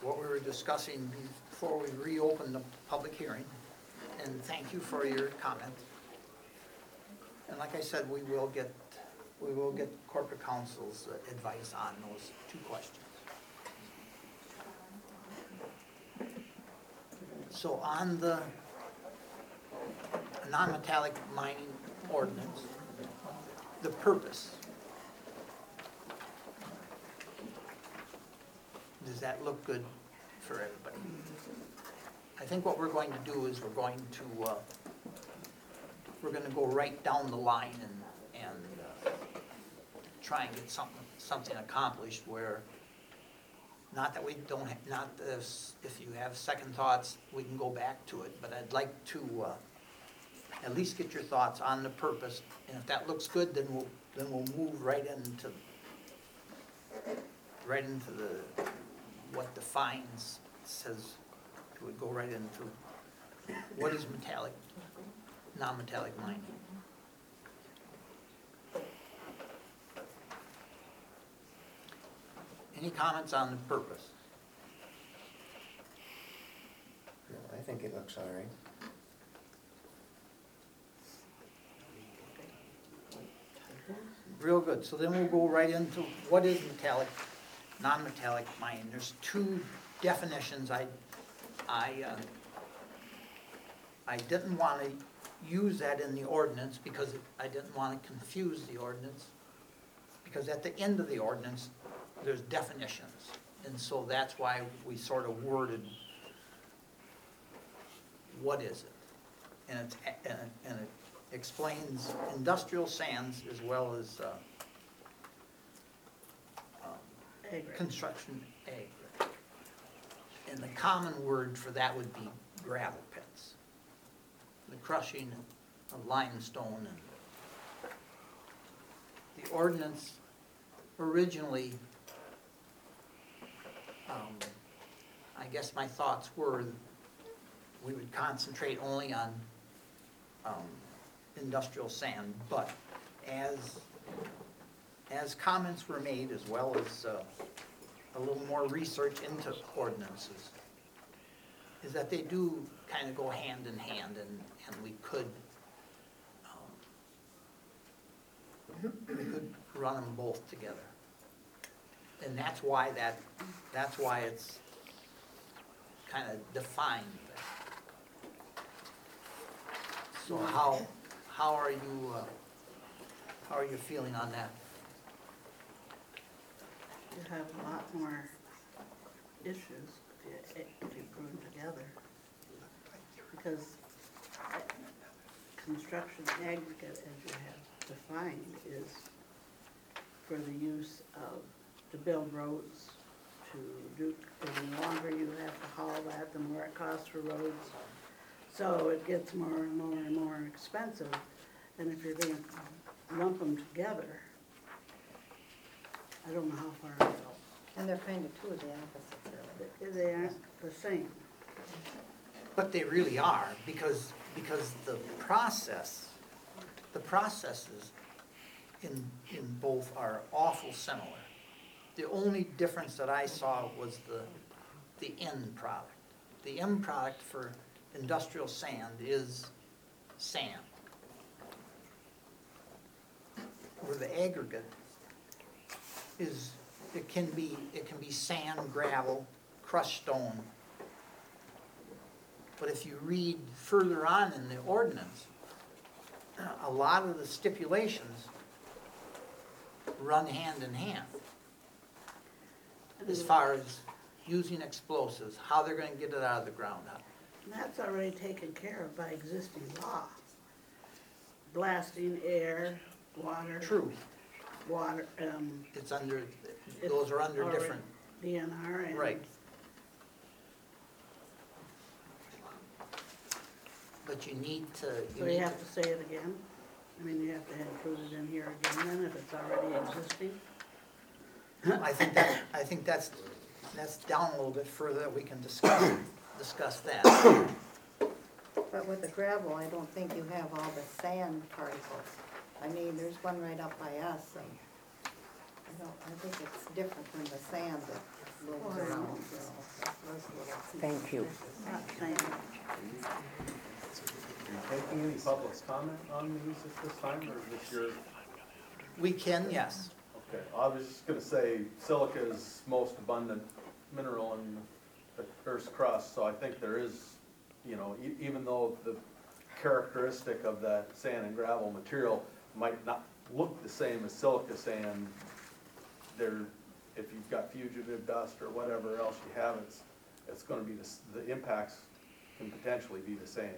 what we were discussing before we reopened the public hearing. And thank you for your comments. And like I said, we will get, we will get corporate counsel's advice on those two questions. So on the non-metallic mining ordinance, the purpose. Does that look good for everybody? I think what we're going to do is we're going to, uh, we're gonna go right down the line and, and uh, try and get something, something accomplished where, not that we don't, ha- not this, if you have second thoughts, we can go back to it, but I'd like to uh, at least get your thoughts on the purpose, and if that looks good, then we'll, then we'll move right into, right into the, what defines, says, we would go right into, what is metallic, non-metallic mining? Any comments on the purpose?
No, I think it looks all right.
Real good, so then we'll go right into what is metallic, non-metallic mining. There's two definitions I, I, uh, I didn't want to use that in the ordinance because I didn't want to confuse the ordinance. Because at the end of the ordinance, there's definitions. And so that's why we sort of worded, what is it? And it's, and it, and it explains industrial sands as well as, uh, um, construction ag. And the common word for that would be gravel pits. The crushing of limestone and the ordinance originally, um, I guess my thoughts were, we would concentrate only on, um, industrial sand, but as, as comments were made, as well as, uh, a little more research into ordinances, is that they do kind of go hand in hand, and, and we could, um, we could run them both together. And that's why that, that's why it's kind of defined. So how, how are you, uh, how are you feeling on that?
You have a lot more issues if you, if you put them together. Because construction aggregate, as you have defined, is for the use of, to build roads, to do, the longer you have to haul that, the more it costs for roads. So it gets more and more and more expensive, and if you're gonna lump them together, I don't know how far I go.
And they're kind of two of the opposites, really.
They aren't the same.
But they really are, because, because the process, the processes in, in both are awful similar. The only difference that I saw was the, the end product. The end product for industrial sand is sand. Where the aggregate is, it can be, it can be sand, gravel, crushed stone, but if you read further on in the ordinance, a lot of the stipulations run hand in hand. As far as using explosives, how they're gonna get it out of the ground.
And that's already taken care of by existing law. Blasting, air, water.
True.
Water, um.
It's under, those are under different,
DNR and.
right. But you need to, you
So
need
you
to
have to say it again? I mean, you have to include it in here again then if it's already existing?
I think that, I think that's, that's down a little bit further, we can discuss, discuss that.
But with the gravel, I don't think you have all the sand particles. I mean, there's one right up by us, and I don't, I think it's different from the sand that rolls
Oh,
around, you know, those little
Thank you.
Are you taking any public comment on these at this time, or is this your?
We can, yes.
Okay, I was just gonna say silica is most abundant mineral in the Earth's crust, so I think there is, you know, e- even though the characteristic of that sand and gravel material might not look the same as silica sand, there, if you've got fugitive dust or whatever else you have, it's, it's gonna be the, the impacts can potentially be the same.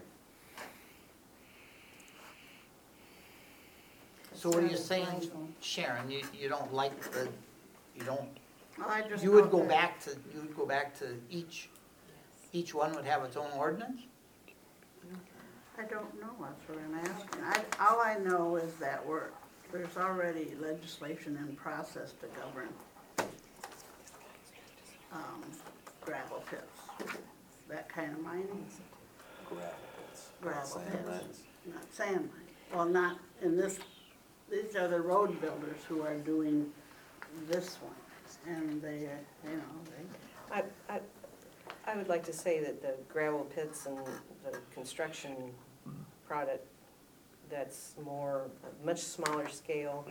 So what are you saying, Sharon, you, you don't like the, you don't,
I just
you would
know
go
that-
back to, you would go back to each, each one would have its own ordinance?
I don't know, that's what I'm asking. I, all I know is that we're, there's already legislation in process to govern, um, gravel pits, that kind of mining. Gravel pits. Gravel pits, not sand mining. Well, not in this, these are the road builders who are doing this one, and they, you know, they,
I, I, I would like to say that the gravel pits and the construction product, that's more, much smaller scale,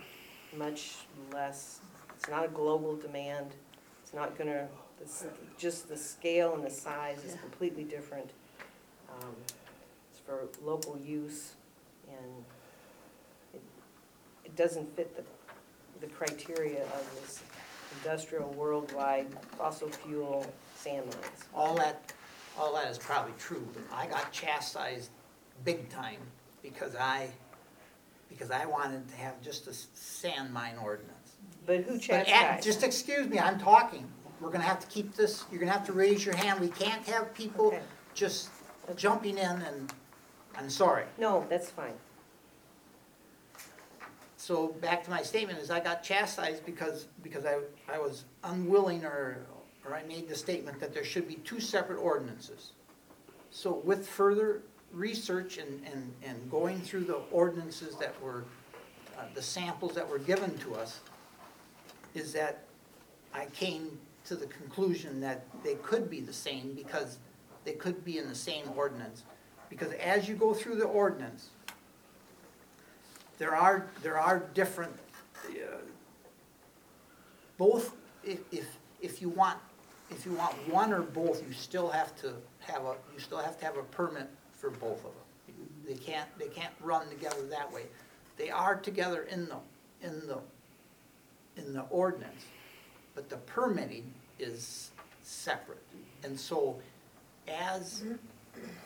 much less, it's not a global demand. It's not gonna, it's, just the scale and the size is completely different. Um, It's for local use and doesn't fit the, the criteria of this industrial worldwide fossil fuel sand mines.
All that, all that is probably true, but I got chastised big time because I, because I wanted to have just a s- sand mine ordinance.
But who
But eh,
chastised?
at- Just excuse me, I'm talking. We're gonna have to keep this, you're gonna have to raise your hand. We can't have people
Okay.
just jumping in and, I'm sorry.
No, that's fine.
So back to my statement is I got chastised because, because I, I was unwilling or, or I made the statement that there should be two separate ordinances. So with further research and, and, and going through the ordinances that were, uh, the samples that were given to us, is that I came to the conclusion that they could be the same because they could be in the same ordinance. Because as you go through the ordinance, there are, there are different, uh, both, if, if, if you want, if you want one or both, you still have to have a, you still have to have a permit for both of them. They can't, they can't run together that way. They are together in the, in the, in the ordinance, but the permitting is separate. And so as,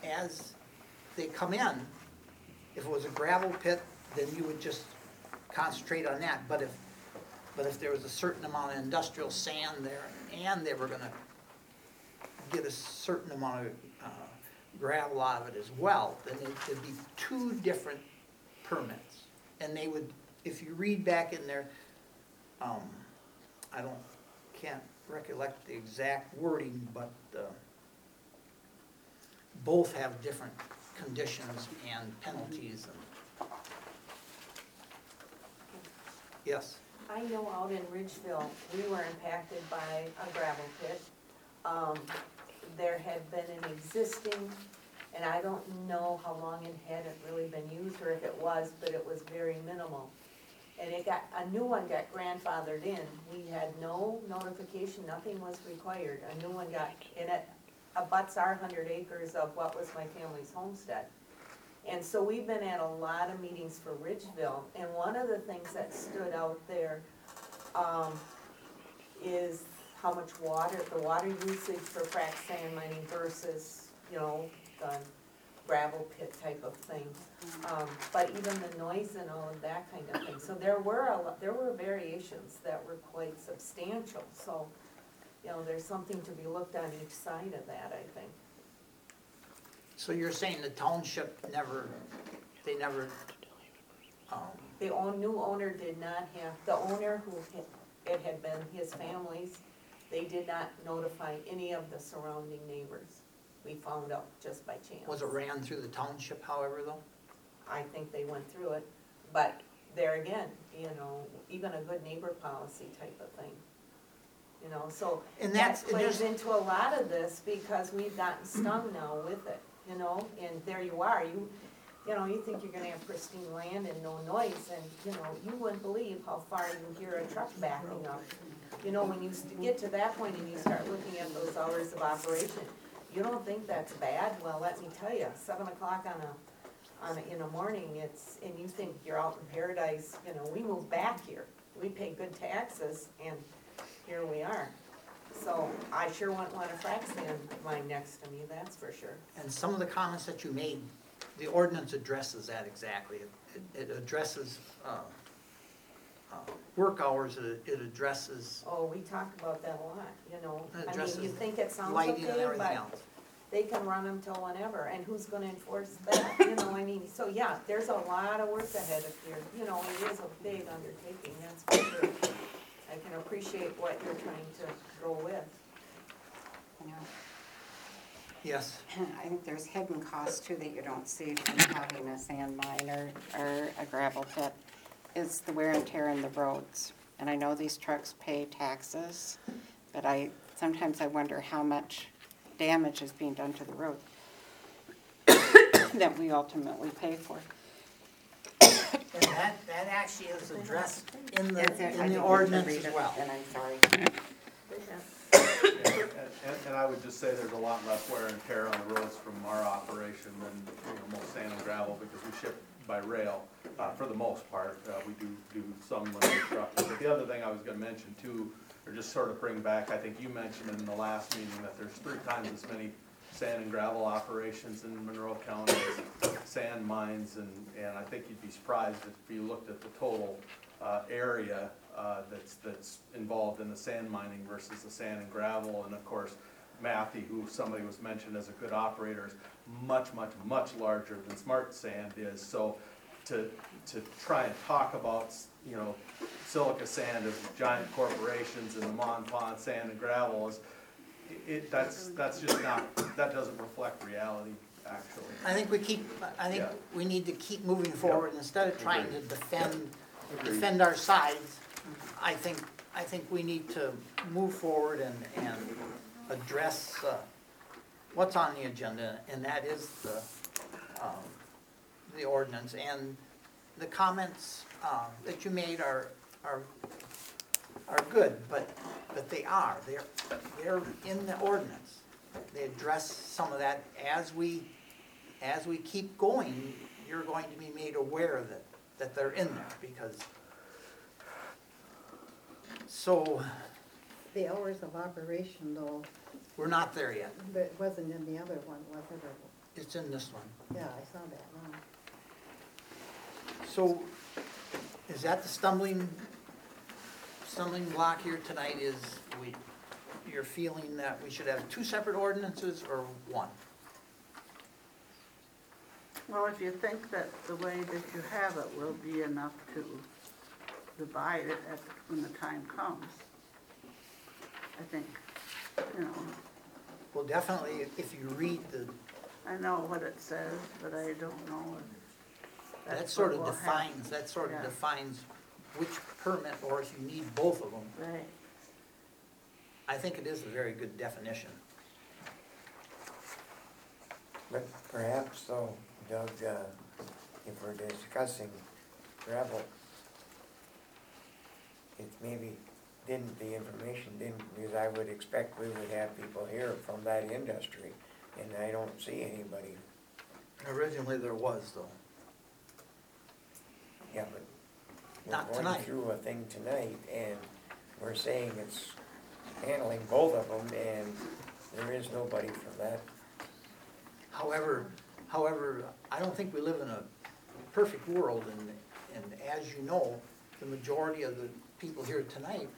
as they come in, if it was a gravel pit, then you would just concentrate on that. But if, but if there was a certain amount of industrial sand there and they were gonna get a certain amount of uh, gravel out of it as well, then it- it'd be two different permits. And they would, if you read back in there, um, I don't, can't recollect the exact wording, but, uh, both have different conditions and penalties and. Yes,
I know out in Ridgeville, we were impacted by a gravel pit. Um, there had been an existing, and I don't know how long it hadn't really been used, or if it was, but it was very minimal. And it got, a new one got grandfathered in, we had no notification, nothing was required, a new one got, and it abuts our hundred acres of what was my family's homestead. And so we've been at a lot of meetings for Ridgeville, and one of the things that stood out there, um, is how much water, the water usage for frac sand mining versus, you know, the gravel pit type of thing. Um, but even the noise and all of that kind of thing, so there were a lot, there were variations that were quite substantial, so, you know, there's something to be looked on each side of that, I think.
So you're saying the township never, they never, um,
The own, new owner did not have, the owner who, had- it had been his family's, they did not notify any of the surrounding neighbors. We found out just by chance.
was it ran through the township however though?
I think they went through it, but there again, you know, even a good neighbor policy type of thing. You know, so
And
that
that's- and
plays
there's-
into a lot of this because we've gotten stung now with it, you know, and there you are, you, you know, you think you're gonna have pristine land and no noise, and, you know, you wouldn't believe how far you hear a truck backing up. You know, when you get to that point and you start looking at those hours of operation, you don't think that's bad, well, let me tell you, seven o'clock on a, on a, in the morning, it's, and you think you're out in paradise, you know, we moved back here. We pay good taxes and, here we are. So I sure wouldn't want a frac sand line next to me, that's for sure.
And some of the comments that you made, the ordinance addresses that exactly. It- It addresses, uh, uh, work hours, it it addresses
Oh, we talk about that a lot, you know. I mean,
addresses
you think it sounds
lighting and
okay,
everything
but
else.
they can run them till whenever, and who's gonna enforce that, you know, I mean, so yeah, there's a lot of work ahead of here, you know, it is a big undertaking, that's for sure. I can appreciate what you're trying to go with.
You know,
Yes. *clears throat*
I think there's hidden costs too that you don't see from having a sand mine or, or a gravel pit. It's the wear and tear in the roads. And I know these trucks pay taxes, but I, sometimes I wonder how much damage is being done to the road *coughs* that we ultimately pay for.
And that, that actually is addressed in the,
Is it? I
in
didn't
the ordinance
read
as
it,
well.
And I'm sorry.
And, and I would just say there's a lot less wear and tear on the roads from our operation than, you know, most sand and gravel, because we ship by rail, uh, for the most part. Uh, we do, do some limited trucking. But the other thing I was gonna mention too, or just sort of bring back, I think you mentioned in the last meeting that there's three times as many sand and gravel operations in Monroe County sand mines, and, and I think you'd be surprised if you looked at the total, uh, area, uh, that's, that's involved in the sand mining versus the sand and gravel, and of course, Mathy, who somebody was mentioned as a good operator, is much, much, much larger than Smart Sand is, so to, to try and talk about, you know, silica sand as giant corporations and the Mon Pond sand and gravel is, it, that's, that's just not, that doesn't reflect reality, actually.
I think we keep, I think
Yeah.
we need to keep moving forward, instead of trying to defend,
Agreed.
defend our sides. I think, I think we need to move forward and, and address, uh, what's on the agenda, and that is the, um, the ordinance, and the comments, um, that you made are, are, are good, but, but they are, they're, they're in the ordinance. They address some of that as we, as we keep going, you're going to be made aware that, that they're in there, because, so,
The hours of operation though,
we're not there yet.
but it wasn't in the other one, was it? Or-
It's in this one.
Yeah, I saw that now.
So, is that the stumbling, stumbling block here tonight is we, you're feeling that we should have two separate ordinances or one?
Well, if you think that the way that you have it will be enough to divide it at, when the time comes, I think, you know,
Well, definitely, if you read the,
I know what it says, but I don't know if
that
that's
sort
what
of
will happen.
defines, that sort of
Yeah.
defines which permit, or if you need both of them.
Right.
I think it is a very good definition.
But perhaps though, Doug, uh, if we're discussing gravel, it maybe didn't, the information didn't, because I would expect we would have people here from that industry, and I don't see anybody.
Originally, there was though.
Yeah, but
Not
we're going
tonight.
through a thing tonight, and we're saying it's handling both of them, and there is nobody from that.
However, however, I don't think we live in a perfect world, and, and as you know, the majority of the people here tonight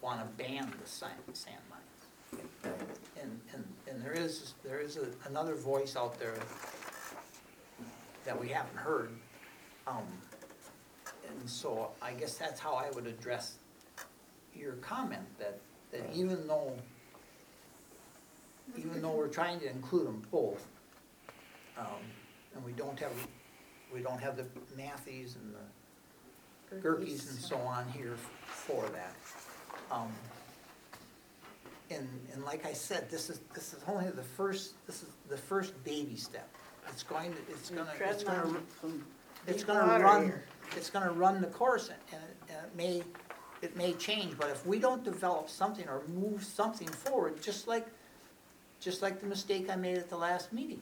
wanna ban the sand, sand mines. And, and, and there is, there is a- another voice out there that we haven't heard. Um, and so I guess that's how I would address your comment, that, that even though, even though we're trying to include them both, um, and we don't have, we don't have the Mathys and the Gerkeys and so on here for that. Um, And, and like I said, this is, this is only the first, this is the first baby step. It's going to, it's gonna, it's gonna, it's gonna run. It's gonna run the course and, it- and it may, it may change, but if we don't develop something or move something forward, just like, just like the mistake I made at the last meeting,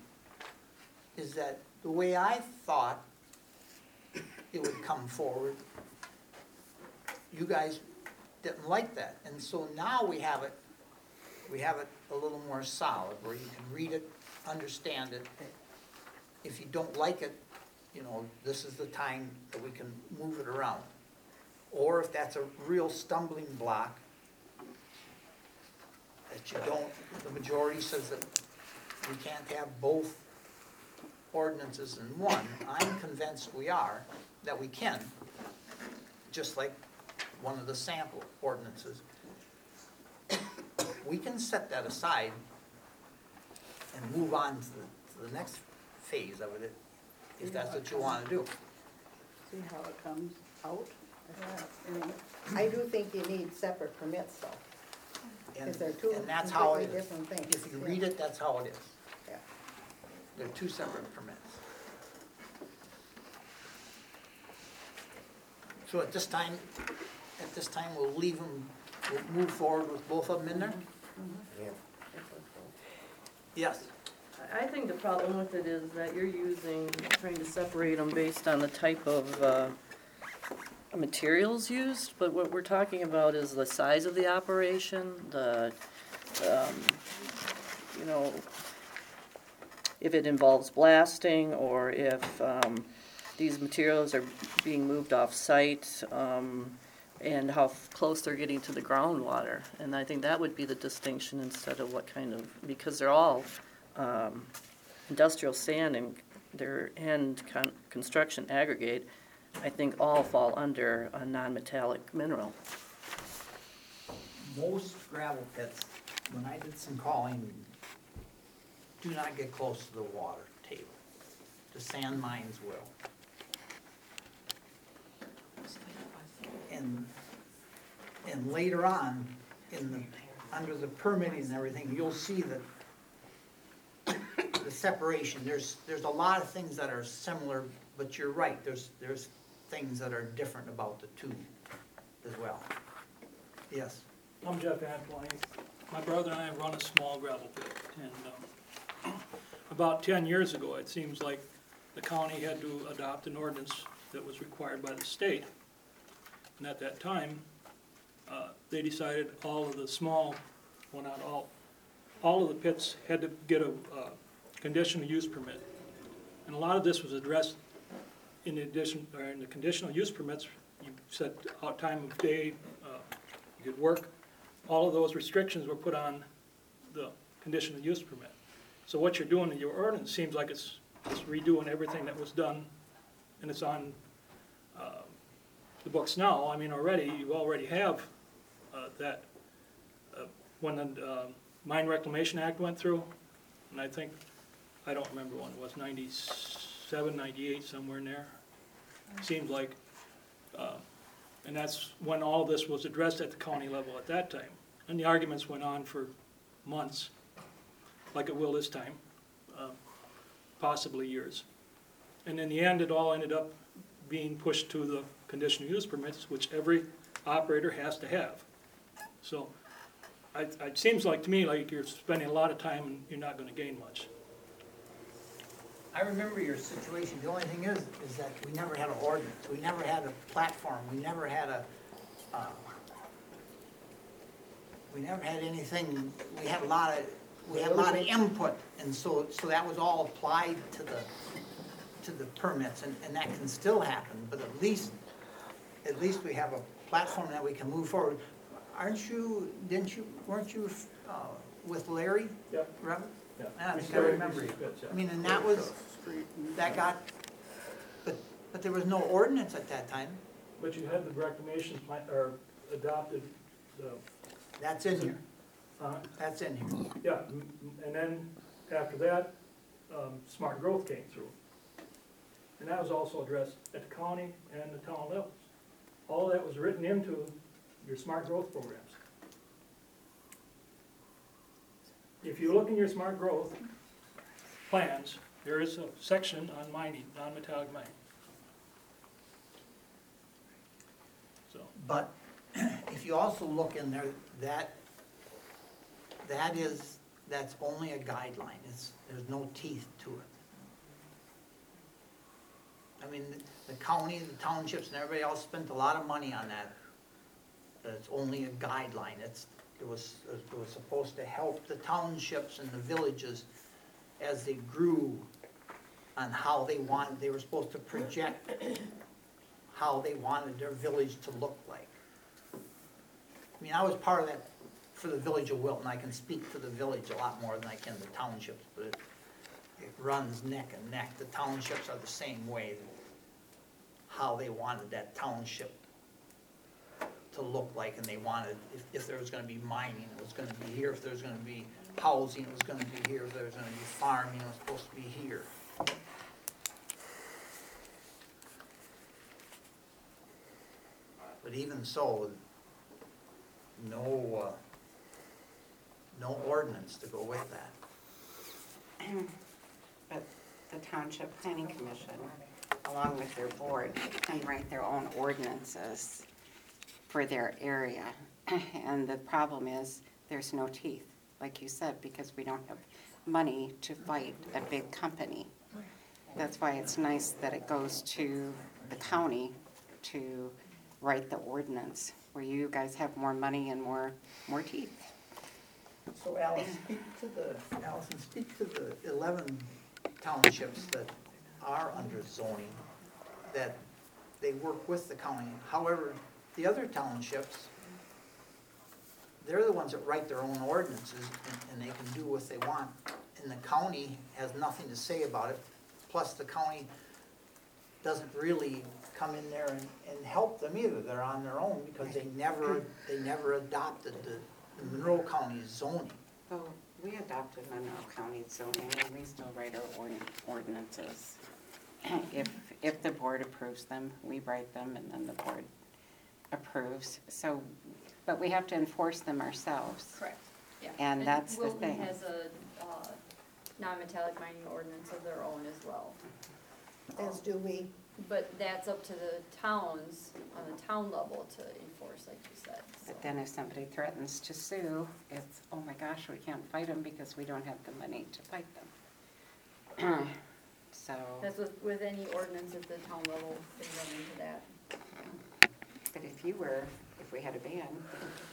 is that the way I thought it would come forward, you guys didn't like that. And so now we have it, we have it a little more solid, where you can read it, understand it. If you don't like it, you know, this is the time that we can move it around. Or if that's a real stumbling block, that you don't, the majority says that we can't have both ordinances in one. I'm convinced we are, that we can, just like one of the sample ordinances. We can set that aside and move on to the, to the next phase of it, if that's what you wanna do.
See how it comes out? You know,
I do think you need separate permits though,
And,
because they're two
and that's how it
completely
is.
different things.
If you read it, that's how it is.
Yeah.
They're two separate permits. So at this time, at this time, we'll leave them, we'll move forward with both of them in there? Mm-hmm.
Yeah.
Yes.
I think the problem with it is that you're using, trying to separate them based on the type of uh, materials used, but what we're talking about is the size of the operation, the, um, you know, if it involves blasting, or if um, these materials are being moved off-site, um, and how close they're getting to the groundwater. And I think that would be the distinction instead of what kind of, because they're all um, industrial sand and their and con- construction aggregate, I think all fall under a non-metallic mineral.
Most gravel pits, when I did some calling, do not get close to the water table. The sand mines will. And, and later on, in the, under the permitting and everything, you'll see that the separation, there's, there's a lot of things that are similar, but you're right, there's, there's things that are different about the two as well. Yes?
I'm Jeff Antwine. My brother and I run a small gravel pit, and um, *clears throat* about ten years ago, it seems like the county had to adopt an ordinance that was required by the state. And at that time, uh, they decided all of the small, well, not all, all of the pits had to get a uh, conditional use permit. And a lot of this was addressed in the addition, or in the conditional use permits, you set out time of day, uh, you could work, all of those restrictions were put on the conditional use permit. So what you're doing in your ordinance seems like it's it's redoing everything that was done, and it's on uh, the books now. I mean, already, you already have uh, that, uh, when the um, Mine Reclamation Act went through, and I think, I don't remember when it was, 97, 98, somewhere in there. Seems like, uh, and that's when all this was addressed at the county level at that time. And the arguments went on for months, like it will this time, uh, possibly years. And in the end, it all ended up being pushed to the conditional use permits, which every operator has to have. So, it seems like to me like you're spending a lot of time and you're not gonna gain much.
I remember your situation, the only thing is, is that we never had an ordinance, we never had a platform, we never had a, uh, we never had anything, we had a lot of, we had a lot of input, and so, so that was all applied to the, to the permits, and, and that can still happen, but at least, at least we have a platform that we can move forward. Aren't you, didn't you, weren't you, uh, with Larry?
Yep.
Robert?
Yeah.
I think I remember you. I mean, and that was, that got, but, but there was no ordinance at that time.
But you had the reclamation plan, or adopted the.
That's in here.
Uh,
That's in here.
Yeah, m- m- and then after that, um, smart growth came through. And that was also addressed at the county and the town levels. All that was written into your smart growth programs. If you look in your smart growth plans, there is a section on mining, non-metallic mining. So,
But *clears throat* if you also look in there, that, that is, that's only a guideline. It's, there's no teeth to it. I mean, the county, the townships and everybody else spent a lot of money on that. it's only a guideline, it's, it was, it was supposed to help the townships and the villages as they grew on how they wanted, they were supposed to project how they wanted their village to look like. I mean, I was part of that for the village of Wilton, I can speak to the village a lot more than I can the townships, but it, it runs neck and neck, the townships are the same way, how they wanted that township to look like, and they wanted, if, if there was gonna be mining, it was gonna be here, if there was gonna be housing, it was gonna be here, if there was gonna be farming, it was supposed to be here. But even so, no, uh, no ordinance to go with that. *clears throat*
But the Township Planning Commission, along with their board, can write their own ordinances for their area. *clears throat* And the problem is, there's no teeth, like you said, because we don't have money to fight a big company. That's why it's nice that it goes to the county to write the ordinance, where you guys have more money and more, more teeth.
So Alice, speak to the, Allison, speak to the eleven townships that are under zoning, that they work with the county. However, the other townships, they're the ones that write their own ordinances, and, and they can do what they want. And the county has nothing to say about it, plus the county doesn't really come in there and, and help them either, they're on their own, because they never, they never adopted the the Monroe County zoning.
Well, we adopted Monroe County zoning, and we still write our ordin- ordinances. *clears throat* If, if the board approves them, we write them, and then the board approves. So, but we have to enforce them ourselves.
Correct, yeah.
And that's the thing.
Wilton has a, uh, non-metallic mining ordinance of their own as well.
As do we.
But that's up to the towns, on the town level to enforce, like you said. so.
But then if somebody threatens to sue, it's, oh my gosh, we can't fight them because we don't have the money to fight them. *clears throat* So,
That's with, with any ordinance at the town level, they run into that,
but if you were, if we had a ban,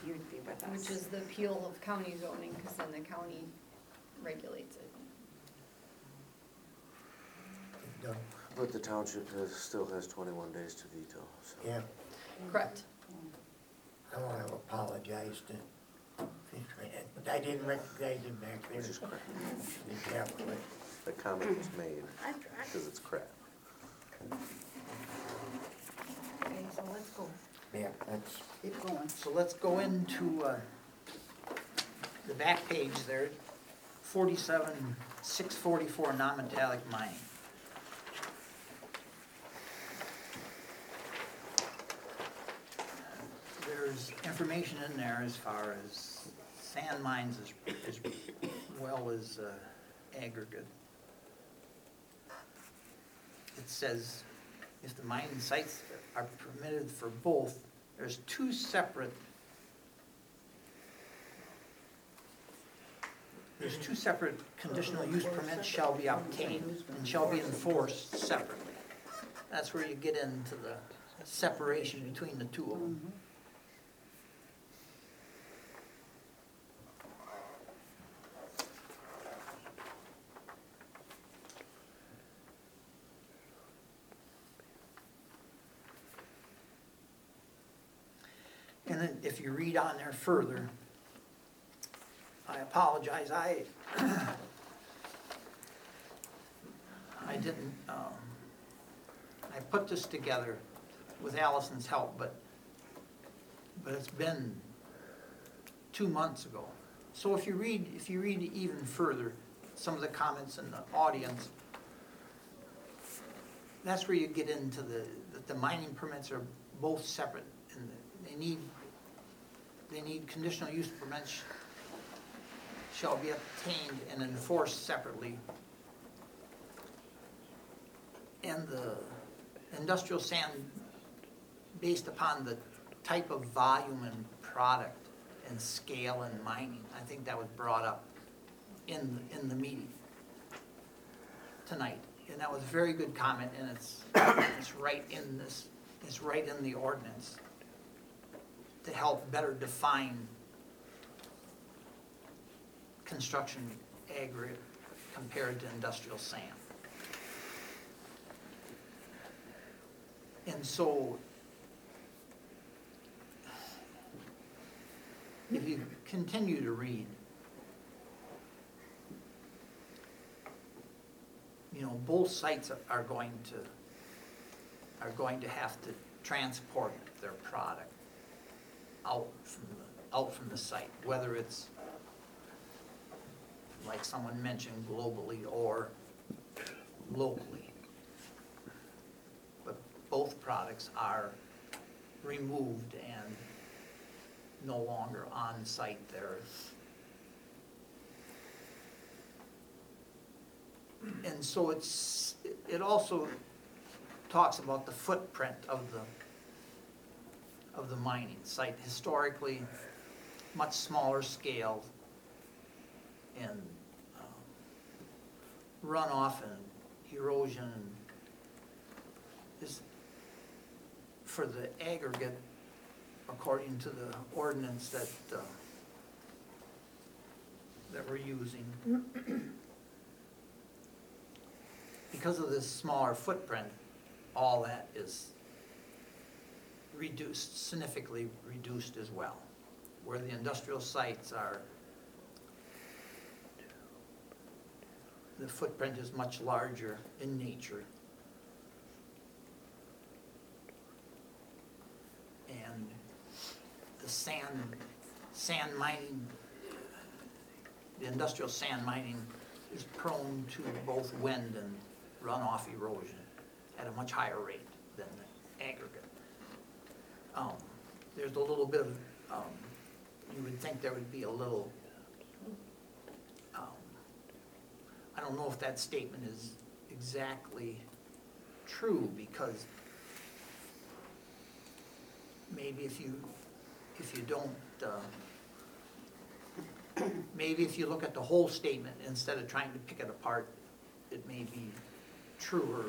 you'd be with us.
which is the appeal of county zoning, because then the county regulates it.
But the township has, still has twenty-one days to veto, so.
Yeah,
Correct.
I want to apologize to Fran, but I didn't recognize him back there.
Which is crap.
Exactly.
The comment was made, because it's crap.
Okay, so let's go.
Yeah, that's,
Keep going.
So let's go into, uh, the back page there, forty-seven, six forty-four, non-metallic mining. There's information in there as far as sand mines as, as well as uh, aggregate. It says if the mine sites are permitted for both, there's two separate There's two separate conditional use permits shall be obtained and shall be enforced separately. That's where you get into the separation between the two of them. And then if you read on there further, I apologize, I, *coughs* I didn't, um, I put this together with Allison's help, but, but it's been two months ago. So if you read, if you read even further, some of the comments in the audience, that's where you get into the, that the mining permits are both separate, and they need, they need conditional use permits shall be obtained and enforced separately. And the industrial sand, based upon the type of volume and product and scale and mining, I think that was brought up in, in the meeting tonight. And that was a very good comment, and it's, it's right in this, it's right in the ordinance. To help better define construction aggregate compared to industrial sand. And so, if you continue to read, you know, both sites are- going to, are going to have to transport their product out from the, out from the site, whether it's, like someone mentioned, globally or locally. But both products are removed and no longer on site there. And so it's, it also talks about the footprint of the, of the mining site. Historically, much smaller scale and um, runoff and erosion is, for the aggregate, according to the ordinance that, uh, that we're using, because of this smaller footprint, all that is reduced, significantly reduced as well. Where the industrial sites are, the footprint is much larger in nature. And the sand, sand mining, the industrial sand mining is prone to both wind and runoff erosion at a much higher rate than the aggregate. Um, There's a little bit of, um, you would think there would be a little, um, I don't know if that statement is exactly true, because maybe if you, if you don't, uh, maybe if you look at the whole statement instead of trying to pick it apart, it may be truer,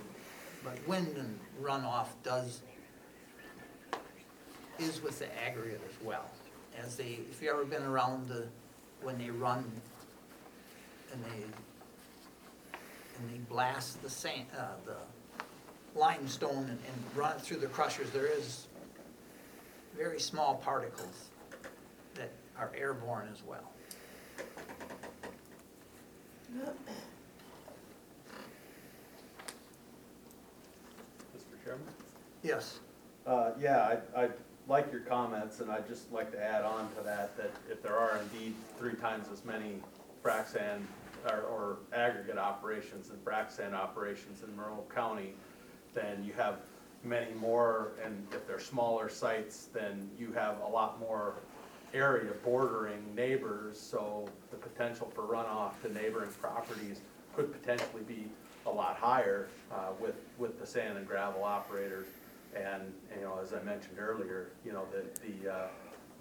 but wind and runoff does, is with the aggregate as well. As they, if you ever been around the, when they run and they, and they blast the sand, uh, the limestone and, and run it through the crushers, there is very small particles that are airborne as well.
Mr. Chairman?
Yes.
Uh, yeah, I, I like your comments, and I'd just like to add on to that, that if there are indeed three times as many frac sand or, or aggregate operations and frac sand operations in Monroe County, then you have many more, and if they're smaller sites, then you have a lot more area bordering neighbors, so the potential for runoff to neighboring properties could potentially be a lot higher, uh, with, with the sand and gravel operators. And, you know, as I mentioned earlier, you know, the, the, uh,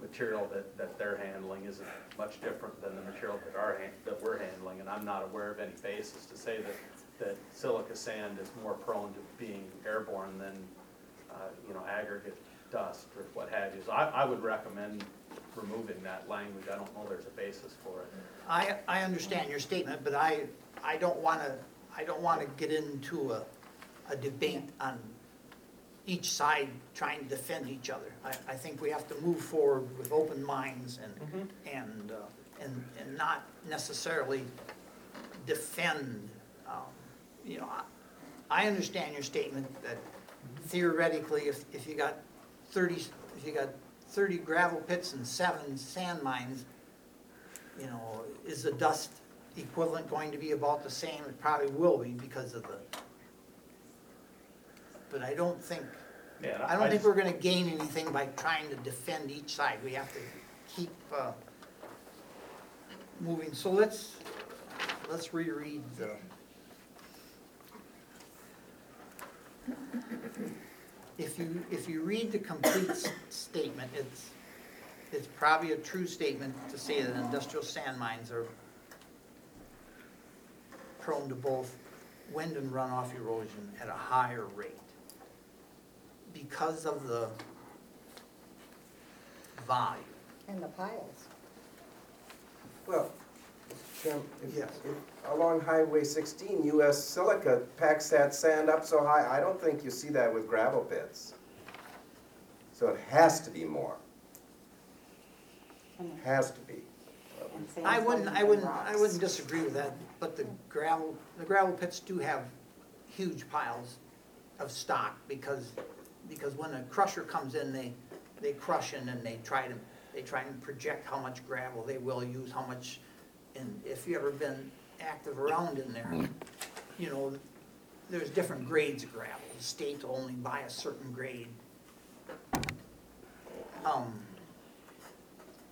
material that, that they're handling isn't much different than the material that our, that we're handling, and I'm not aware of any basis to say that, that silica sand is more prone to being airborne than, uh, you know, aggregate dust or what have you. So I, I would recommend removing that language, I don't know there's a basis for it.
I, I understand your statement, but I, I don't wanna, I don't wanna get into a, a debate on each side trying to defend each other. I, I think we have to move forward with open minds and, and, uh, and, and not necessarily defend, um, you know, I, I understand your statement that theoretically, if, if you got thirty, if you got thirty gravel pits and seven sand mines, you know, is the dust equivalent going to be about the same? It probably will be because of the, but I don't think,
Yeah, and
I don't think we're gonna gain anything by trying to defend each side. We have to keep, uh, moving. So let's, let's reread the. If you, if you read the complete s- statement, it's, it's probably a true statement to say that industrial sand mines are prone to both wind and runoff erosion at a higher rate. Because of the, volume.
And the piles.
Well, Jim, if,
Yes.
if along Highway sixteen, US Silica packs that sand up so high, I don't think you see that with gravel pits. So it has to be more. It has to be.
I wouldn't, I wouldn't, I wouldn't disagree with that, but the gravel, the gravel pits do have huge piles of stock because, because when a crusher comes in, they, they crush and then they try to, they try and project how much gravel they will use, how much, and if you ever been active around in there, you know, there's different grades of gravel. The state will only buy a certain grade. Um,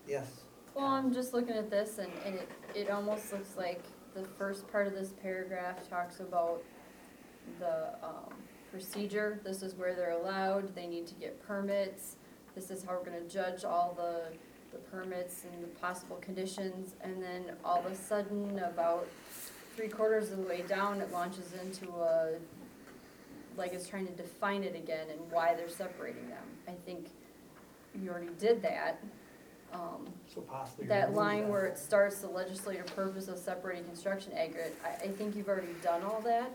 yes.
Well, I'm just looking at this and, and it, it almost looks like the first part of this paragraph talks about the, um, procedure. This is where they're allowed, they need to get permits. This is how we're gonna judge all the, the permits and the possible conditions. And then all of a sudden, about three quarters of the way down, it launches into a, like it's trying to define it again and why they're separating them. I think you already did that. Um,
So possibly.
that
remove
line where it starts the legislative purpose of separating construction aggregate, I, I think you've already done all that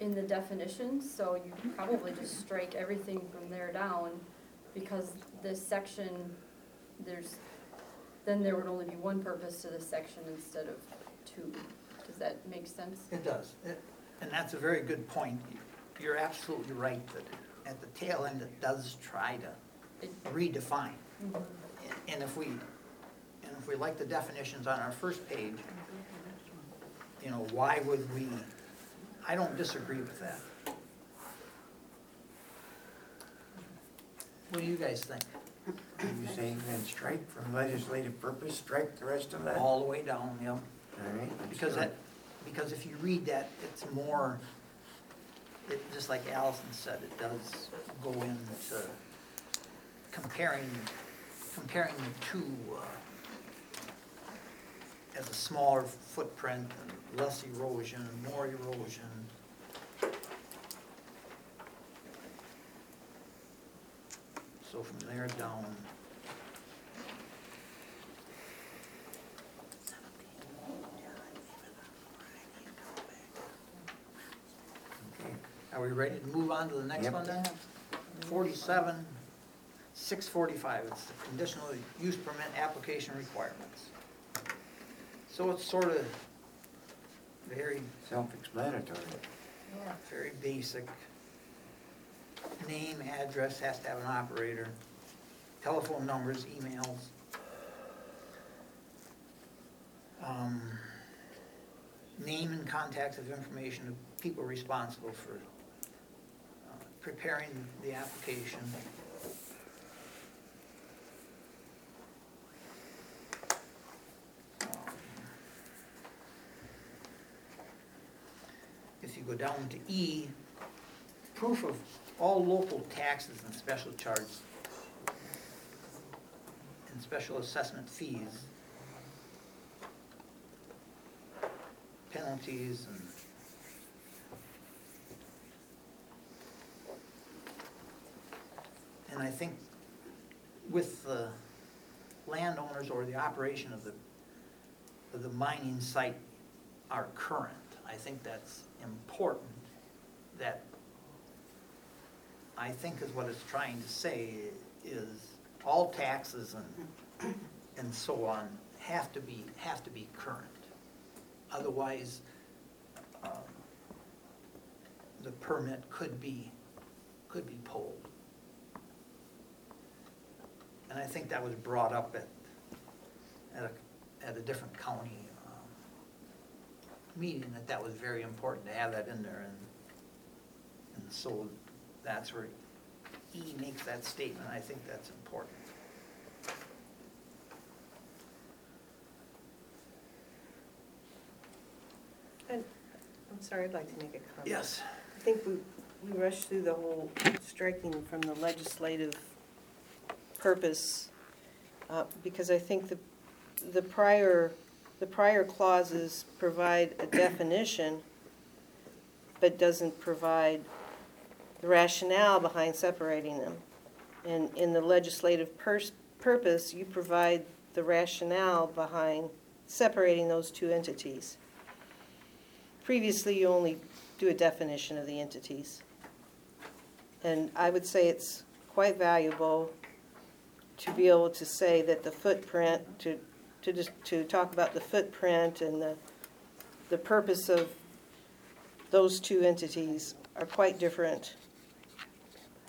in the definitions, so you probably just strike everything from there down, because this section, there's, then there would only be one purpose to this section instead of two. Does that make sense?
It does, It- and that's a very good point. You're absolutely right that at the tail end, it does try to redefine.
Mhm.
And if we, and if we like the definitions on our first page, you know, why would we, I don't disagree with that. What do you guys think?
Are you saying then strike from legislative purpose, strike the rest of that?
All the way down, yeah.
All right. let's
Because
do
that, because if you read that, it's more, it, just like Allison said, it does go into comparing, comparing the two, uh, as a smaller footprint, and less erosion, and more erosion. So from there down.
Okay.
Are we ready to move on to the next
Yep.
one then? Forty-seven, six forty-five, it's the conditional use permit application requirements. So it's sort of very,
Self-explanatory.
very basic. Name, address, has to have an operator, telephone numbers, emails. Um, Name and contacts of information of people responsible for uh, preparing the application. If you go down to E, proof of all local taxes and special charges and special assessment fees, penalties and And I think with the landowners or the operation of the, of the mining site are current, I think that's important, that I think is what it's trying to say is all taxes and, and so on have to be, have to be current. Otherwise, um, the permit could be, could be pulled. And I think that was brought up at, at a, at a different county meeting, that that was very important to have that in there, and, and so that's where E makes that statement, I think that's important.
And, I'm sorry, I'd like to make a comment.
Yes.
I think we, we rushed through the whole striking from the legislative purpose, uh, because I think the, the prior, the prior clauses provide a definition, but doesn't provide the rationale behind separating them. And in the legislative pers- purpose, you provide the rationale behind separating those two entities. Previously, you only do a definition of the entities. And I would say it's quite valuable to be able to say that the footprint, to, to just, to talk about the footprint and the, the purpose of those two entities are quite different.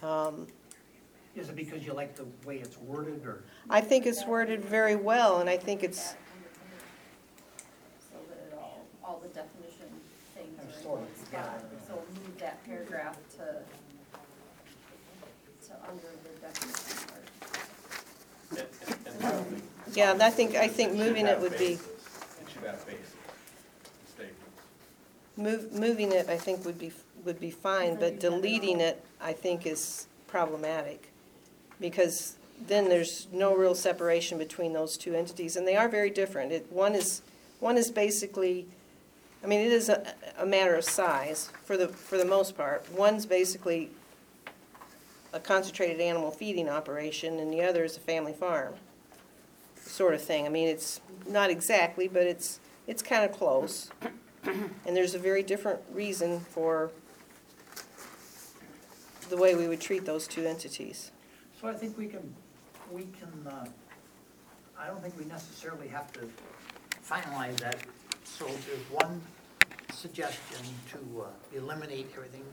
Um,
Is it because you like the way it's worded, or?
I think it's worded very well, and I think it's,
So that it all, all the definition things
They're
are
sort
in
of
one spot, so move that paragraph to, to under the definition part.
Yeah, and I think, I think moving it would be,
It should have basic statements.
move, moving it, I think would be, would be fine, but deleting it, I think is problematic. Because then there's no real separation between those two entities, and they are very different. It, one is, one is basically, I mean, it is a, a matter of size for the, for the most part. One's basically a concentrated animal feeding operation, and the other is a family farm, sort of thing. I mean, it's not exactly, but it's, it's kind of close. And there's a very different reason for the way we would treat those two entities.
So I think we can, we can, uh, I don't think we necessarily have to finalize that. So there's one suggestion to uh, eliminate everything,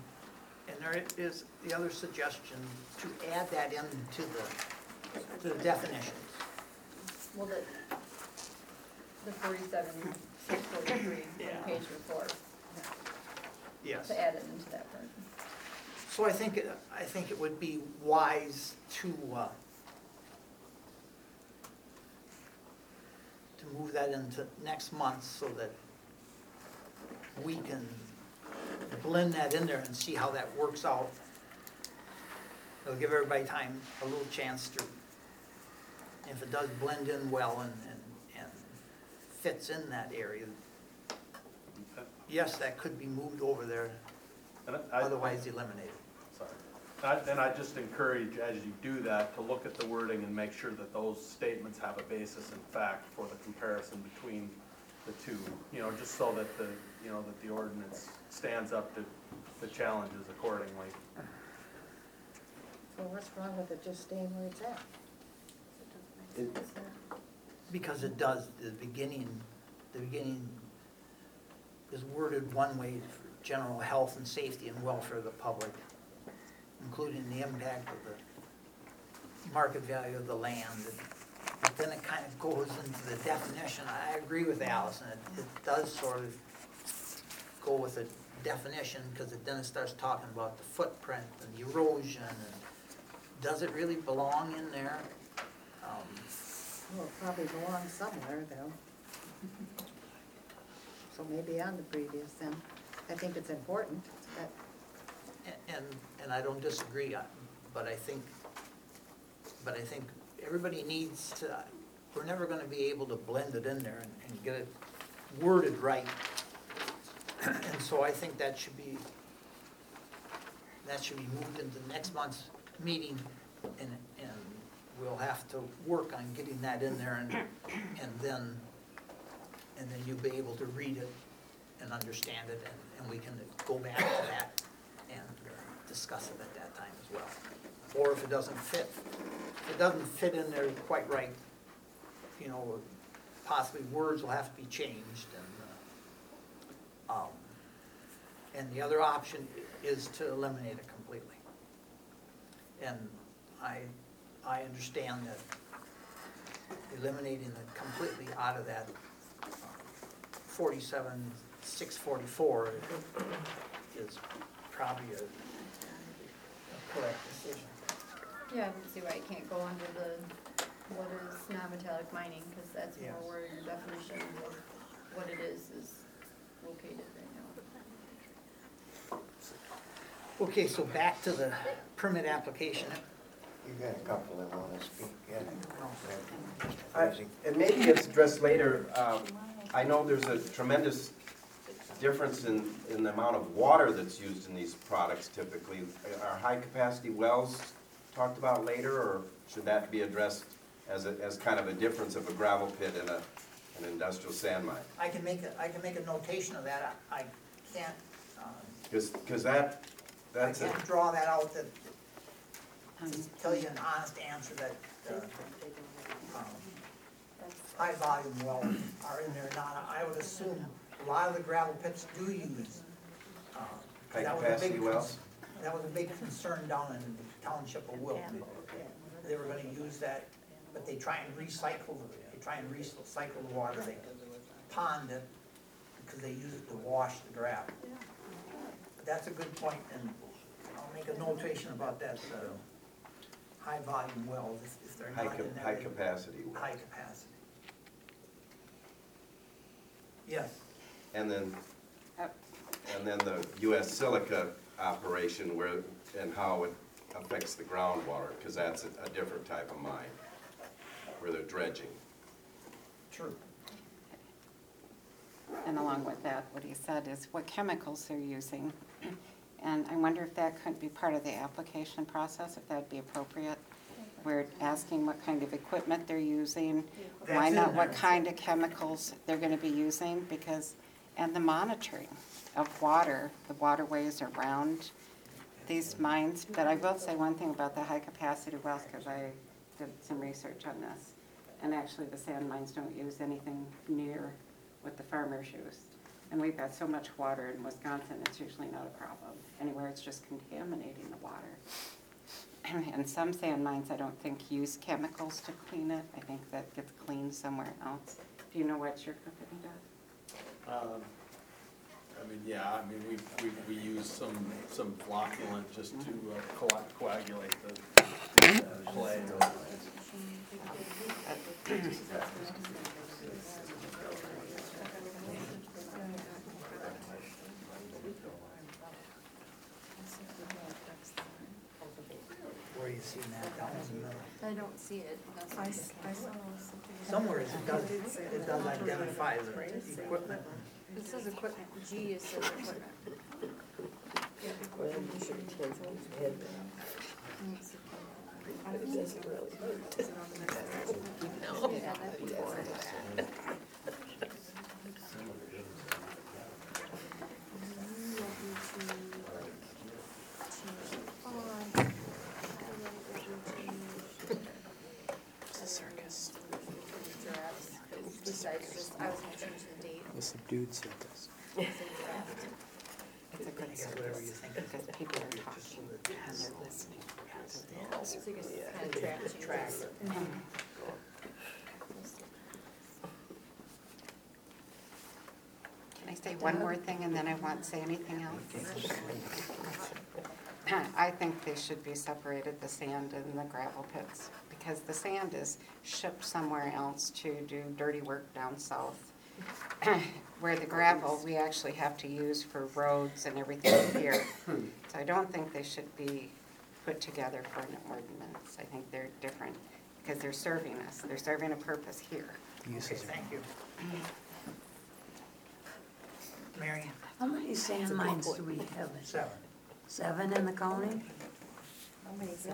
and there is the other suggestion to add that into the, to the definitions.
Well, the, the forty-seven, six forty-three *coughs*
Yeah.
on page report,
Yes.
to add it into that part.
So I think, it- I think it would be wise to, uh, to move that into next month so that we can blend that in there and see how that works out. It'll give everybody time, a little chance to, if it does blend in well and, and, and fits in that area, yes, that could be moved over there,
And I-
otherwise eliminated.
Sorry. I- And I just encourage, as you do that, to look at the wording and make sure that those statements have a basis in fact for the comparison between the two, you know, just so that the, you know, that the ordinance stands up to the challenges accordingly.
So what's wrong with it just staying where it's at?
Because it does, the beginning, the beginning is worded one way for general health and safety and welfare of the public, including the impact of the market value of the land. But then it kind of goes into the definition. I agree with Allison, it, it does sort of go with the definition, because it then starts talking about the footprint and the erosion, and does it really belong in there?
Well, it probably belongs somewhere though. So maybe on the previous then. I think it's important, but
And, and I don't disagree, I- but I think, but I think everybody needs to, we're never gonna be able to blend it in there and, and get it worded right. And so I think that should be, that should be moved into next month's meeting, and we'll have to work on getting that in there, and, and then, and then you'll be able to read it and understand it, and, and we can go back to that and discuss it at that time as well. Or if it doesn't fit, if it doesn't fit in there quite right, you know, possibly words will have to be changed, and, uh, um, and the other option is to eliminate it completely. And I, I understand that eliminating it completely out of that forty-seven, six forty-four is probably a a correct decision.
Yeah, I don't see why it can't go under the, what is non-metallic mining, because that's
Yes.
more where your definition of what it is, is located right now.
Okay, so back to the permit application.
You got a couple that wanna speak, yeah. Mr.
I-
Frazee.
And maybe it's addressed later, um, I know there's a tremendous difference in, in the amount of water that's used in these products typically. Are high-capacity wells talked about later, or should that be addressed as a, as kind of a difference of a gravel pit and a, an industrial sand mine.
I can make a, I can make a notation of that, I I can't, uh,
Cause, 'cause that,
I
that's a,
can't draw that out that, to tell you an honest answer that, uh, um, high volume wells are in there not, I would assume a lot of the gravel pits do use, uh,
high
that was a big
capacity
cons-
wells.
That was a big concern down in the township of Wilton. They were gonna use that, but they try and recycle, they try and recycle the water, they pond it, because they use it to wash the gravel. But That's a good point, and I'll make a notation about that, uh, high volume wells, if- if they're
High,
not in
cap- high
they-
capacity wells.
High capacity. Yes,
And then,
Yep.
and then the US Silica operation where, and how it affects the groundwater, because that's a, a different type of mine, where they're dredging.
true.
And along with that, what he said is what chemicals they're using. And I wonder if that couldn't be part of the application process, if that'd be appropriate. We're asking what kind of equipment they're using, why
That's
not
in
what
there.
kind of chemicals they're gonna be using, because, and the monitoring of water, the waterways around these mines. But I will say one thing about the high-capacity wells, because I did some research on this. And actually, the sand mines don't use anything near what the farmers used. And we've got so much water in Wisconsin, it's usually not a problem. Anywhere it's just contaminating the water. *clears throat* And some sand mines, I don't think use chemicals to clean it. I think that gets cleaned somewhere else. Do you know what your company does?
Um, I mean, yeah, I mean, we, we, we use some, some flocculant just to uh, coa- coagulate the uh, clay.
Where you see that down in the,
I don't see it, that's
I,
why.
s- I saw something.
somewhere it does, it does identify the equipment.
It says equipment, G is says equipment. Yeah, that'd be good.
Circus.
Besides just, I was gonna change the date.
Subdued circus.
It's a good service, because people are talking and they're listening.
Can
I say one more thing and then I won't say anything else? I think they should be separated, the sand and the gravel pits, because the sand is shipped somewhere else to do dirty work down south. Where the gravel, we actually have to use for roads and everything here. *coughs* So I don't think they should be put together for an ordinance. I think they're different, because they're serving us, they're serving a purpose here.
Okay, thank you. *clears throat* Mary,
How many sand mines do we have?
seven,
Seven in the county?
How many is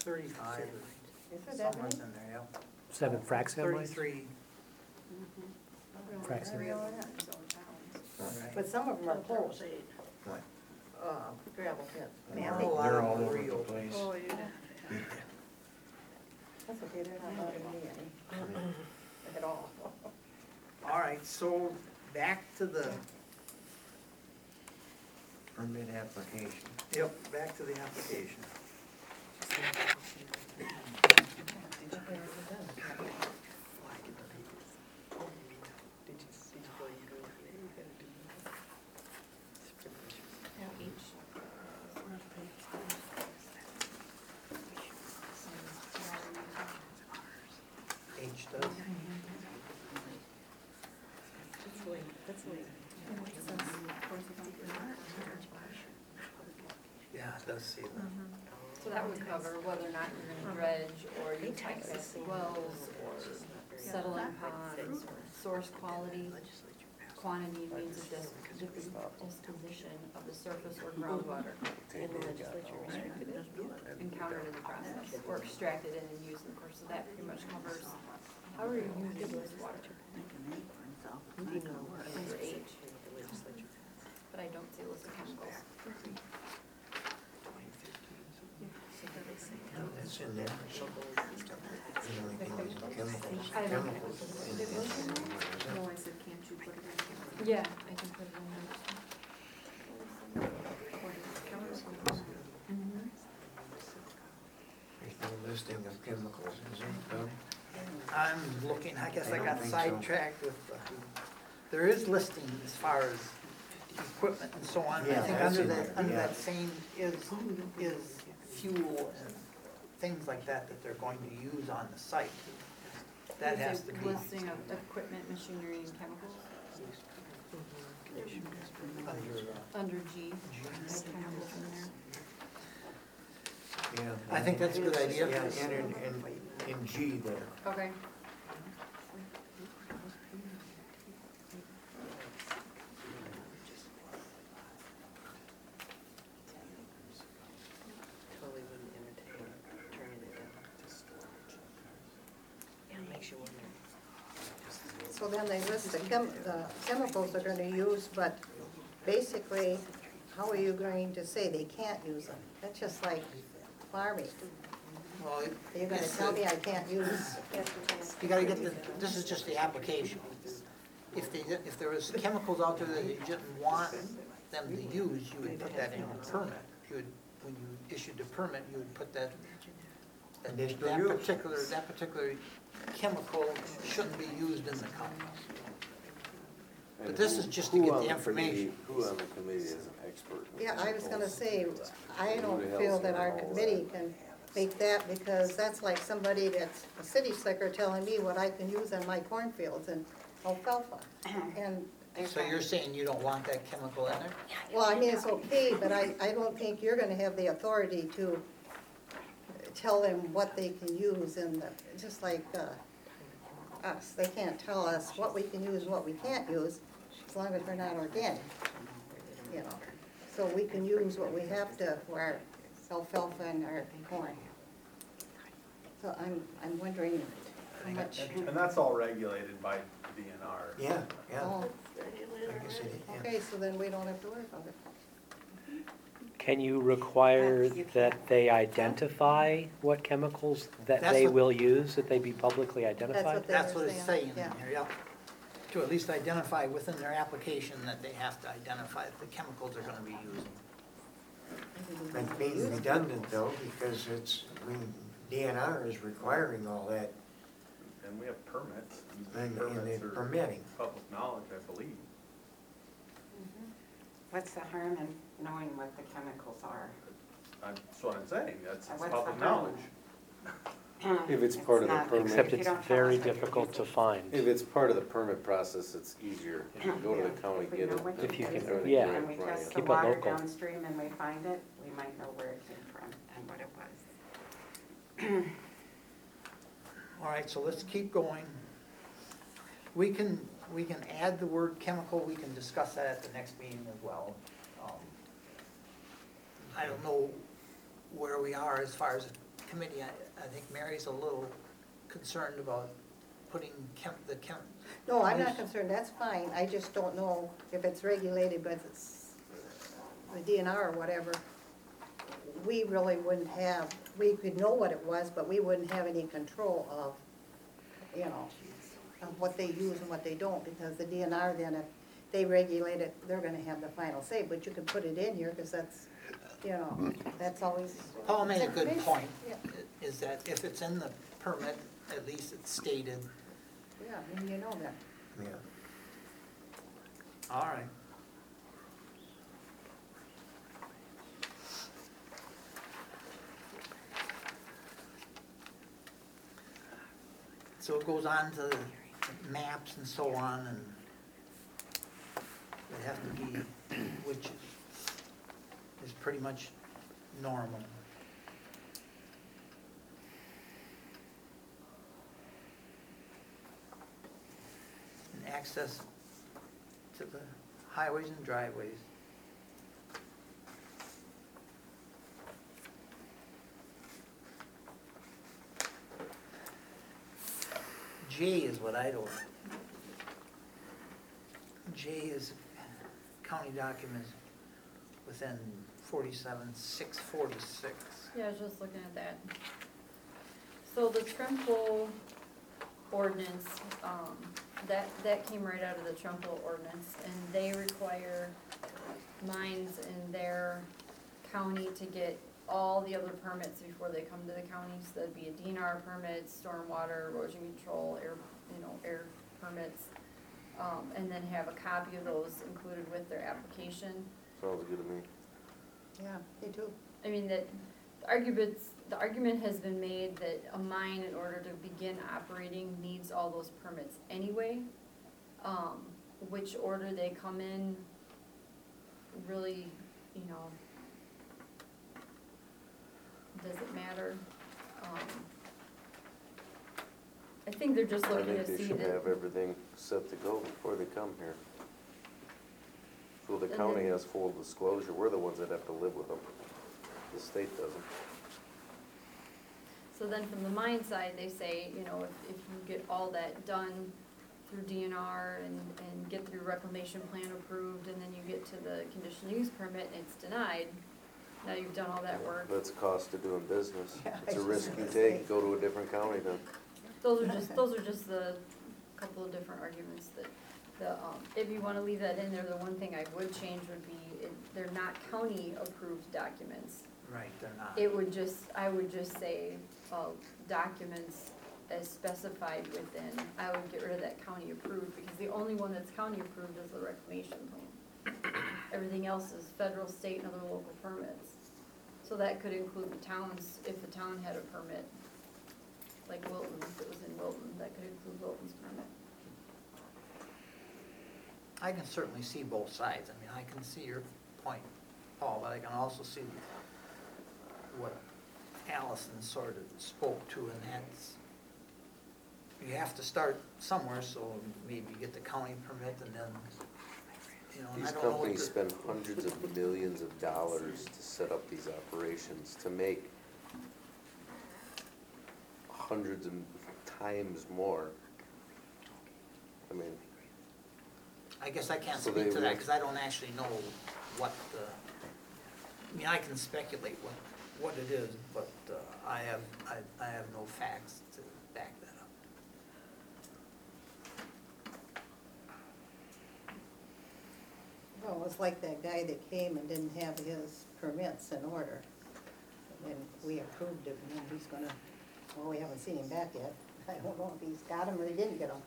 thirty-five,
Is there that
somewhere's
many?
in there, yep.
Seven frac sand mines?
Thirty-three,
Frac sand.
But some of them are full,
what?
uh, gravel pits.
They're all over the place.
Oh, yeah. That's okay, they're not bothering me any, at all.
All right, so back to the,
Permit application.
yep, back to the application. H does.
That's late, that's late.
Yeah, it does say that.
So that would cover whether or not you're gonna dredge, or you bypass wells, or settle in ponds, source quality. quantity means a dis- disposition of the surface or groundwater in the legislature encountered in the process, or extracted in and used in the course, so that pretty much covers however you use wastewater. Under H. But I don't see a list of chemicals.
No, that's in there. You know, we can use chemicals,
I don't-
chemicals. in- in-
No, I said, can't you put it in? Yeah, I can put it in.
There's no listing of chemicals, is there? No?
I'm looking, I guess
I
I
don't
got
think so.
sidetracked with, uh, there is listing as far as equipment and so on. I
Yeah,
think
that's
under
in
that,
there,
under
yeah.
that same is, is fuel and things like that that they're going to use on the site. That
There's
has
a
to be
Listing of equipment, machinery, and chemicals,
under, uh,
under G. There's chemicals in there.
Yeah.
I think that's a good idea.
Yeah, and in, in, in G there.
Okay.
Totally wouldn't entertain turning it down to storage. Yeah, makes you wonder.
So then they list the chem, the chemicals they're gonna use, but basically, how are you going to say they can't use them? That's just like farming.
well,
You're gonna
it's
tell
the-
me I can't use,
You gotta get the, this is just the application. If they, if there was chemicals out there that you didn't want them to use, you would put that in your permit. You would, when you issued the permit, you would put that, that
Conditional
that
use.
particular, that particular chemical shouldn't be used in the county. But this is just to get the information.
Who on the committee is an expert? in
yeah, I was gonna
chemicals?
say, I don't feel that our committee can make that, because that's like somebody that's a city slicker telling me what I can use on my cornfields and alfalfa. Uh-huh. And
So you're saying you don't want that chemical in there?
Well, I mean, it's okay, but I, I don't think you're gonna have the authority to tell them what they can use and, the- just like, uh, us, they can't tell us what we can use, what we can't use, as long as we're not organic, you know. So we can use what we have to, for our alfalfa and our corn. So I'm, I'm wondering how much,
And that's all regulated by DNR.
Yeah, yeah.
oh,
Like I said, yeah.
okay, so then we don't have to worry about it.
Can you require that they identify what chemicals that
That's
they
what-
will use, that they be publicly identified?
they
That's
were
what it's
saying,
saying in
yeah.
here, yeah. To at least identify within their application that they have to identify the chemicals they're gonna be using.
That's being redundant though, because it's, I mean, DNR is requiring all that
And we have permits.
in, in
Permits
the
are
permitting.
Public knowledge, I believe. Mm-hmm.
What's the harm in knowing what the chemicals are?
That's what I'm saying, that's it's
what's the
public
harm?
knowledge.
If it's part of the
not-
permit.
Except
If you
it's
don't tell
very
us what you're
difficult to
using.
find.
If it's part of the permit process, it's easier. If *clears throat* you go to the county,
If we
get
know
it.
what
then
If you can-
everything's
yeah.
right
And we
in
test the
Keep it
water
local.
downstream and we find it, we might know where it came from and what it was.
All right, so let's keep going. We can, we can add the word chemical, we can discuss that at the next meeting as well. I don't know where we are as far as the committee, I, I think Mary's a little concerned about putting chem, the chem.
No, I'm not concerned, that's fine, I just don't know if it's regulated by the the DNR or whatever. We really wouldn't have, we could know what it was, but we wouldn't have any control of, you know, of what they use and what they don't, because the DNR then, if they regulate it, they're gonna have the final say, but you can put it in here, because that's, you know, mm. that's always.
Paul made a good point,
Yeah,
is that if it's in the permit, at least it's stated.
yeah, then you know that.
Yeah.
All right. So it goes on to the maps and so on, and they have to be, which is pretty much normal. And access to the highways and driveways. J is what I don't. J is county documents within forty-seven, six forty-six.
Yeah, I was just looking at that. So the Trempealeau ordinance, um, that, that came right out of the Trempealeau ordinance, and they require mines in their county to get all the other permits before they come to the county, so that'd be a DNR permit, stormwater, erosion control, air, you know, air permits, um, and then have a copy of those included with their application.
Sounds good to me.
Yeah, they do.
I mean, that, the arguments, the argument has been made that a mine, in order to begin operating, needs all those permits anyway. Um, which order they come in, really, you know, does it matter? Um, I think they're just
I
looking
think
to
they
see
should
that,
have everything set to go before they come here. So the
And
county
then-
has full disclosure, we're the ones that have to live with them. The state doesn't.
so then from the mine side, they say, you know, if, if you get all that done through DNR and, and get through reclamation plan approved, and then you get to the conditional use permit and it's denied, now you've done all that work.
That's a cost of doing business.
Yeah,
It's a
I was
risk you
gonna say.
take, go to a different county then.
Those are just, *laughs* those are just the couple of different arguments that, the, um, if you wanna leave that in there, the one thing I would change would be, it, they're not county-approved documents.
Right, they're not.
It would just, I would just say, uh, documents as specified within, I would get rid of that county approved, because the only one that's county approved is the reclamation plan. Everything else is federal, state, and other local permits. So that could include the towns, if the town had a permit, like Wilton, if it was in Wilton, that could include Wilton's permit.
I can certainly see both sides. I mean, I can see your point, Paul, but I can also see what Allison sort of spoke to, and that's, you have to start somewhere, so maybe get the county permit and then, you know, and I
These
don't know what
companies
the.
spend hundreds of millions of dollars to set up these operations, to make hundreds of times more. I mean,
I guess I can't
So
speak
they
to that,
would-
because I don't actually know what the, I mean, I can speculate what, what it is, but uh, I have, I, I have no facts to back that up.
Well, it's like that guy that came and didn't have his permits in order. And we approved it, and then he's gonna, well, we haven't seen him back yet. I don't know if he's got them or he didn't get them.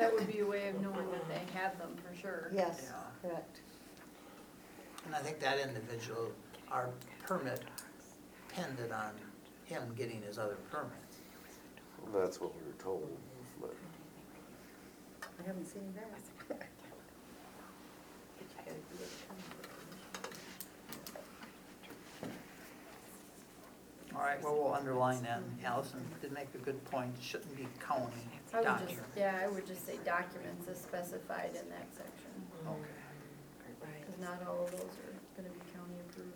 That would be a way of knowing that they have them for sure.
Yes,
Yeah.
correct.
And I think that individual, our permit depended on him getting his other permit.
that's what we were told, but
I haven't seen him back. *laughs*
All right, well, we'll underline that. Allison did make a good point, It shouldn't be county
I would just,
document.
yeah, I would just say documents as specified in that section,
Okay.
because not all of those are gonna be county approved.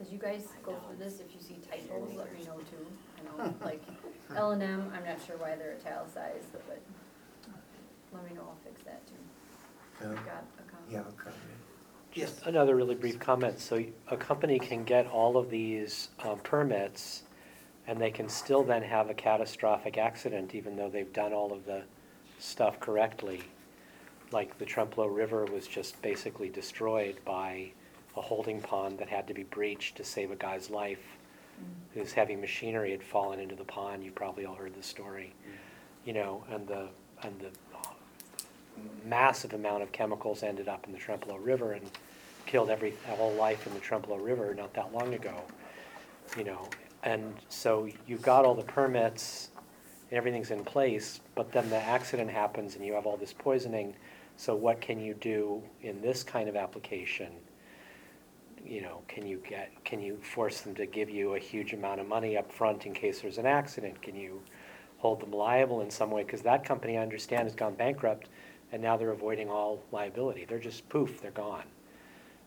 As you guys go through this, if you see typos, let me know too, I know, *laughs* like L and M, I'm not sure why they're italicized, but let me know, I'll fix that too.
Yeah.
Got a comment?
Yeah, I'll cover it.
Yes,
Another really brief comment. So a company can get all of these um, permits, and they can still then have a catastrophic accident, even though they've done all of the stuff correctly. Like the Trempealeau River was just basically destroyed by a holding pond that had to be breached to save a guy's life. Whose heavy machinery had fallen into the pond. You've probably all heard the story. You know, and the, and the massive amount of chemicals ended up in the Trempealeau River and killed every, whole life in the Trempealeau River not that long ago, you know. And so you've got all the permits, everything's in place, but then the accident happens and you have all this poisoning. So what can you do in this kind of application? you know, can you get, can you force them to give you a huge amount of money up front in case there's an accident? Can you hold them liable in some way? Because that company, I understand, has gone bankrupt, and now they're avoiding all liability. They're just poof, they're gone.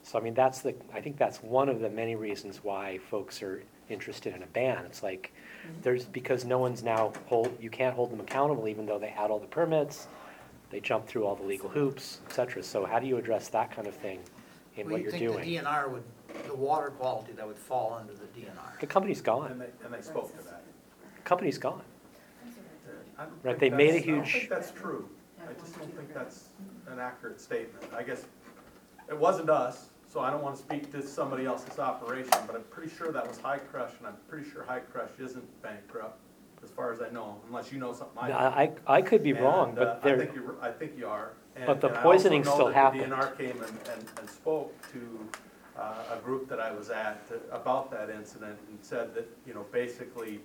So I mean, that's the, I think that's one of the many reasons why folks are interested in a ban. It's like, mm-hmm. there's, because no one's now hold, you can't hold them accountable even though they had all the permits, they jumped through all the legal hoops, et cetera. So how do you address that kind of thing in
Well,
what
you
you're
think
doing?
the DNR would, the water quality that would fall under the DNR?
The company's gone.
And they, and they spoke to that.
The company's gone.
I don't
Right,
think
they made a
that's- I don't
huge-
think that's true. I just don't think that's an accurate statement. I guess, it wasn't us, so I don't wanna speak to somebody else's operation, but I'm pretty sure that was Hi-Crush, and I'm pretty sure Hi-Crush isn't bankrupt, as far as I know, unless you know something I don't.
I, I I could be wrong,
And, uh,
but
I
there,
think you're, I think you are. And-
But the
and I also
poisoning
know
still
that
happened.
The DNR came and, and, and spoke to, uh, a group that I was at to- about that incident and said that, you know, basically,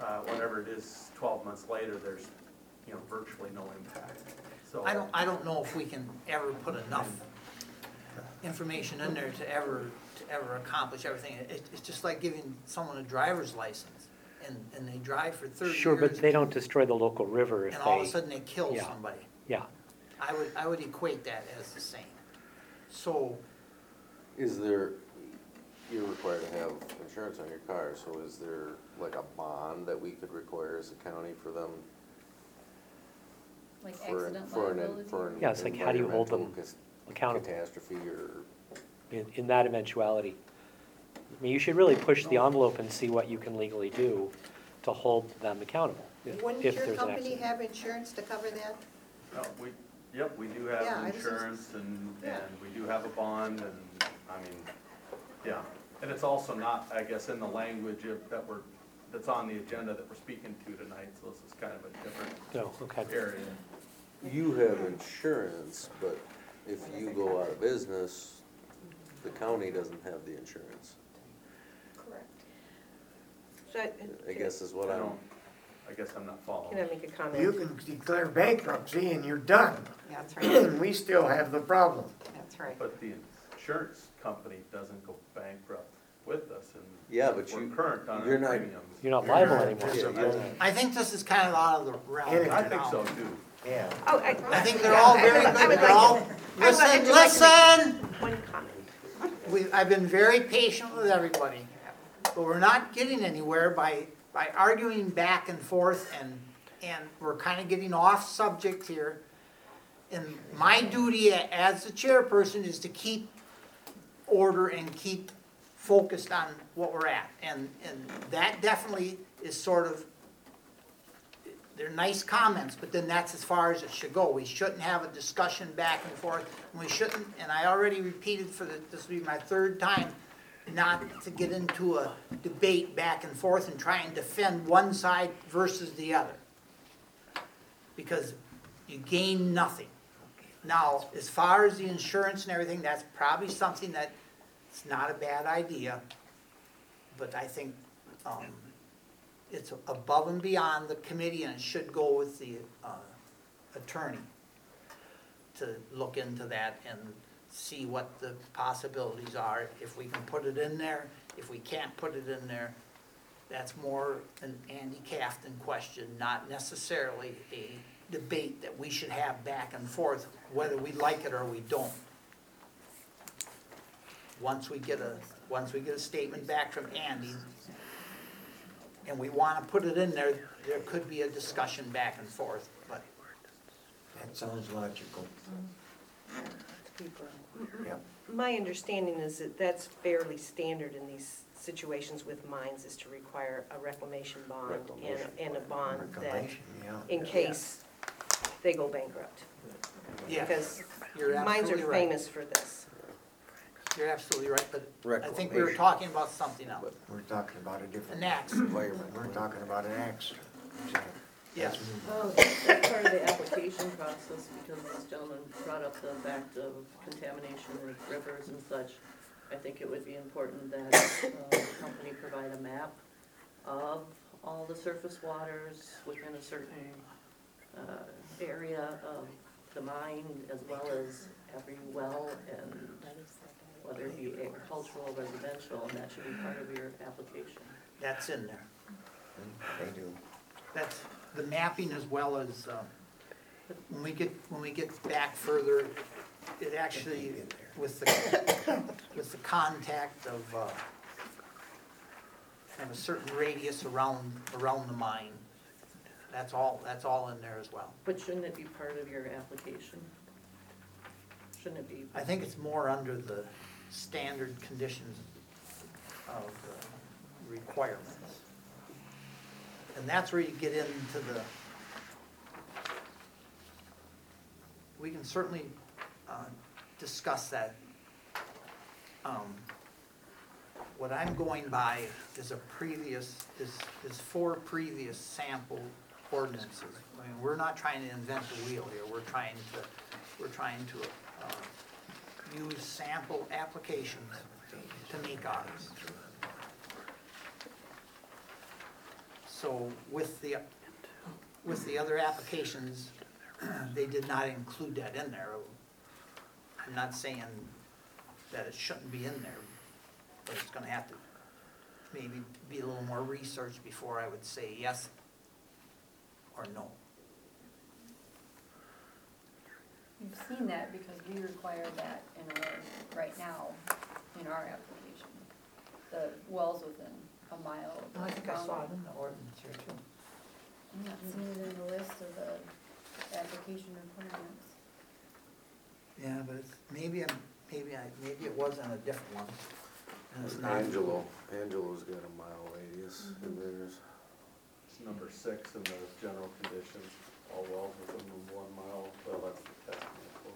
uh, whenever it is twelve months later, there's, you know, virtually no impact, so.
I don't, I don't know if we can ever put enough information in there to ever, to ever accomplish everything. It, it's just like giving someone a driver's license, and, and they drive for thirty years.
sure, but they don't destroy the local river if
And all of a
they,
sudden they kill
Yeah.
somebody.
yeah.
I would, I would equate that as the same. So,
Is there, you're required to have insurance on your car, so is there like a bond that we could require as a county for them?
Like
for an-
accident
for an-
liability?
For an
Yeah, it's like, how do you hold them
environmental cas-
accountable
Catastrophe or,
in, in that eventuality? I mean, you should really push the envelope and see what you can legally do to hold them accountable, if
Wouldn't
if
your
there's an
company
accident.
have insurance to cover that?
No, we, yep, we do
Yeah, I
have
was just-
insurance and,
Yeah.
and we do have a bond and, I mean, yeah. And it's also not, I guess, in the language of, that we're, that's on the agenda that we're speaking to tonight, so this is kind of a different
No, okay.
area.
you have insurance, but if you go out of business, the county doesn't have the insurance,
Correct. So, I-
I guess is what
I
I
don't,
don't.
I guess I'm not following.
can I make a comment?
You can declare bankruptcy and you're done.
That's *clears throat* right, And
We still have the problem.
that's right.
But the insurance company doesn't go bankrupt with us and.
Yeah, but
We're
you-
current on our
you're not-
premiums.
You're not liable anymore.
Yeah,
I think this is kind of out of the realm
Yeah,
I think so too.
Yeah.
Oh, I.
I think they're all very
I would-
good,
would
they're all,
I would like
listen,
to make
listen!
One comment.
We, I've been very patient with everybody, but we're not getting anywhere by, by arguing back and forth and, and we're kind of getting off subject here. And my duty a- as the chairperson is to keep order and keep focused on what we're at. And, and that definitely is sort of, they're nice comments, but then that's as far as it should go. We shouldn't have a discussion back and forth. And we shouldn't, and I already repeated for the, this will be my third time, not to get into a debate back and forth and try and defend one side versus the other. Because you gain nothing. Now, as far as the insurance and everything, that's probably something that, it's not a bad idea. But I think, um, it's above and beyond the committee and it should go with the, uh, attorney to look into that and see what the possibilities are, if we can put it in there, if we can't put it in there. That's more an Andy Cafton question, not necessarily a debate that we should have back and forth, whether we like it or we don't. Once we get a, once we get a statement back from Andy, and we wanna put it in there, there could be a discussion back and forth, but
That sounds logical. Yep.
My understanding is that that's fairly standard in these situations with mines, is to require a reclamation bond and,
Reclamation
and a bond that,
Reclamation, yeah.
in case they go bankrupt.
yeah,
Because
you're
mines are
absolutely right.
famous for this.
You're absolutely right, but I think we were
Reclamation.
talking about something else,
We're talking about a different.
an axe.
Environment.
We're talking about an axe.
Yes.
let's move
Well, as part of the application process, because this gentleman brought up the fact of contamination with rivers and such, I think it would be important that uh, the company provide a map of all the surface waters within a certain uh, area of the mine, as well as every well and what whether it be agricultural, residential, and that should be part of your application.
That's in there.
They do.
That's the mapping as well as, uh, when we get, when we get back further, it actually, with the, with the contact of, uh, have a certain radius around, around the mine. That's all, that's all in there as well.
But shouldn't it be part of your application? Shouldn't it be?
I think it's more under the standard conditions of the requirements. And that's where you get into the, we can certainly uh, discuss that. Um, What I'm going by is a previous, is, is four previous sample ordinances. I mean, we're not trying to invent the wheel here, we're trying to, we're trying to uh, use sample applications to make ours. So with the, with the other applications, *clears throat* they did not include that in there. I'm not saying that it shouldn't be in there, but it's gonna have to maybe be a little more research before I would say yes or no.
You've seen that because we require that in our, right now, in our application. The wells within a mile of the
I think I saw it
ground.
in the ordinance here too.
I'm not seeing it in the list of the application requirements.
Yeah, but it's, maybe, I'm- maybe I, maybe it was in a different one. And it's not.
Angelo, Angelo's got a mile radius in mm-hmm. theirs. It's number six in the general conditions, all wells within the one mile, well, that's, that's municipal.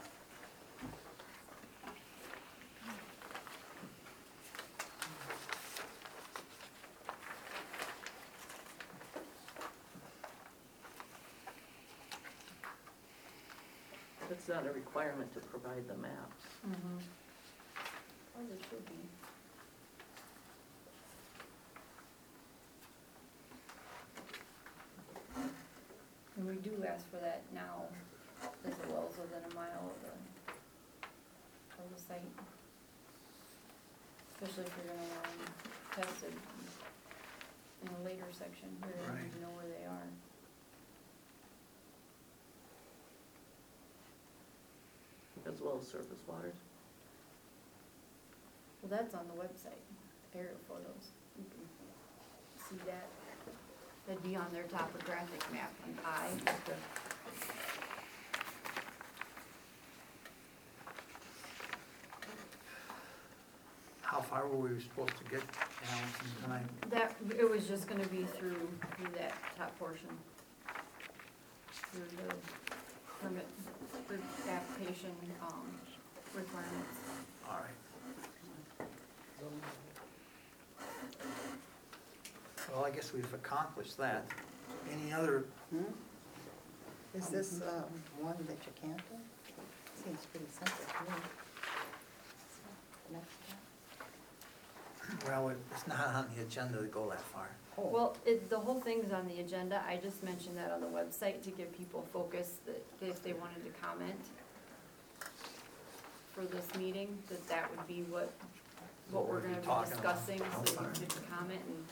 It's not a requirement to provide the maps.
Mm-hmm. Or there should be. And we for that now, as the wells within a mile of the, of the site. Especially if you're gonna, um, test it in a later section, you're gonna need know where they are.
As well as surface waters.
Well, that's on the website, aerial photos. You can see that. That'd be on their topographic map on I.
How far were we supposed to get, Allison, tonight?
That, it was just gonna be through, through that top portion. Through the permit, for application, um, requirements.
All right. Well, I guess we've accomplished that. Any other,
Is this um, one that you can't do? Seems pretty simple to me. Next
well, it- it's not on the agenda to go that far.
one.
Well, it, the whole thing's on the agenda, I just mentioned that on the website to give people focus, that if they wanted to comment for this meeting, that that would be what, what we're gonna be
talking about.
discussing, so you could comment, and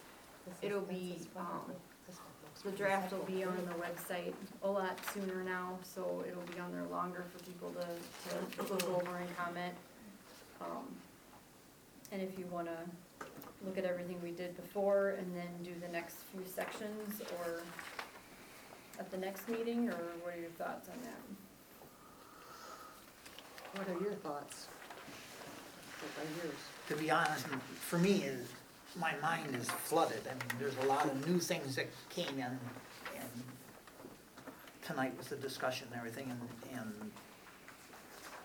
it'll be, um, the draft will be on the website a lot sooner now, so it'll be on there longer for people to, to look over and comment. Um, And if you wanna look at everything we did before and then do the next few sections, or at the next meeting, or what are your thoughts on that?
What are your thoughts? What are yours?
To be honest, for me, is, my mind is flooded. I mean, there's a lot of new things that came in, and tonight was the discussion and everything, and, and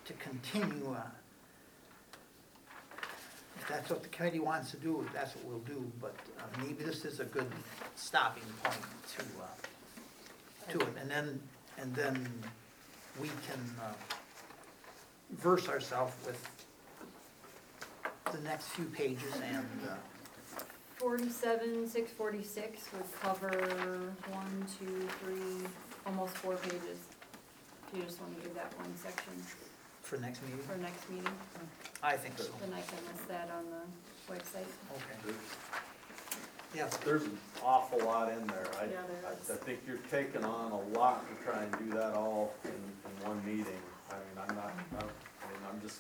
to continue, uh, if that's what the committee wants to do, that's what we'll do, but uh, maybe this is a good stopping point to, uh, to it, and then, and then we can, uh, verse ourselves with the next few pages and, uh,
Forty-seven, six forty-six would cover one, two, three, almost four pages. If you just wanna give that one section
for next meeting.
for next meeting.
I think so.
then I can list that on the website.
Okay. Yeah,
There's an awful lot in there. I,
Yeah, there
I-
is.
I think you're taking on a lot to try and do that all in, in one meeting. I mean, I'm not, I'm, I mean, I'm just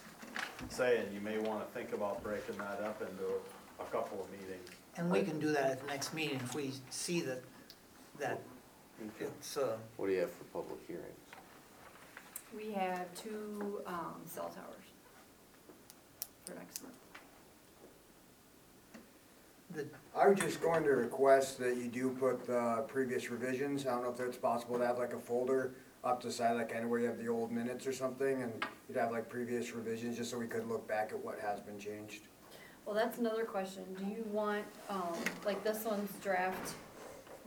saying, you may wanna think about breaking that up into a couple of meetings.
And we can do that at the next meeting if we see that, that it's, uh,
What do you have for public hearings?
We have two, um, cell towers for next month.
the,
I was just going to request that you do put the previous revisions, I don't know if it's possible to have like a folder up the side, like anywhere you have the old minutes or something, and you'd have like previous revisions, just so we could look back at what has been changed.
Well, that's another question. Do you want, um, like this one's draft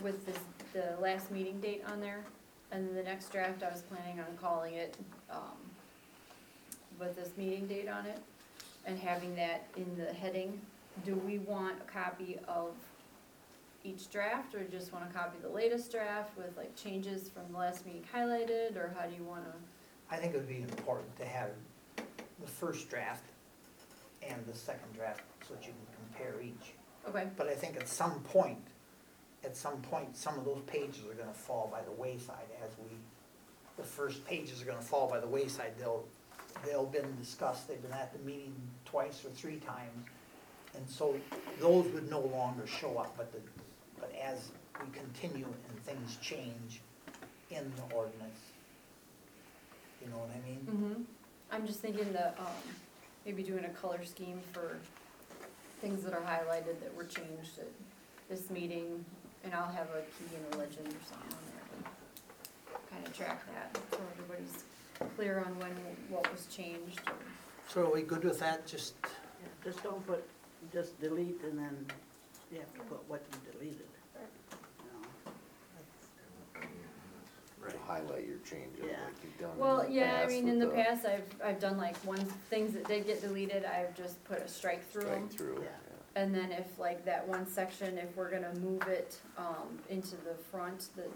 with this, the last meeting date on there? And then the next draft, I was planning on calling it, um, with this meeting date on it and having that in the heading. Do we want a copy of each draft or just want to copy the latest draft with like changes from the last meeting highlighted, or how do you wanna?
I think it would be important to have the first draft and the second draft, so that you can compare each.
Okay,
But I think at some point, at some point, some of those pages are gonna fall by the wayside as we, the first pages are gonna fall by the wayside. They'll, they'll been discussed, they've been at the meeting twice or three times. And so those would no longer show up, but the, but as we continue and things change in the ordinance, you know what I mean?
Mm-hmm. I'm just thinking that, um, maybe doing a color scheme for things that are highlighted that were changed at this meeting, and I'll have a key and a legend or something on there. Kind of track that, so everybody's clear on when, what was changed, or,
So are we good with that? Just,
Just don't put, just delete and then you have to put what you deleted.
Highlight your changes
Yeah.
like you've done
well, yeah, I mean, in the past, I've, I've done like one, things that did get deleted, I've just put a strike through them.
through,
Yeah.
And then if like that one section, if we're gonna move it, um, into the front, that,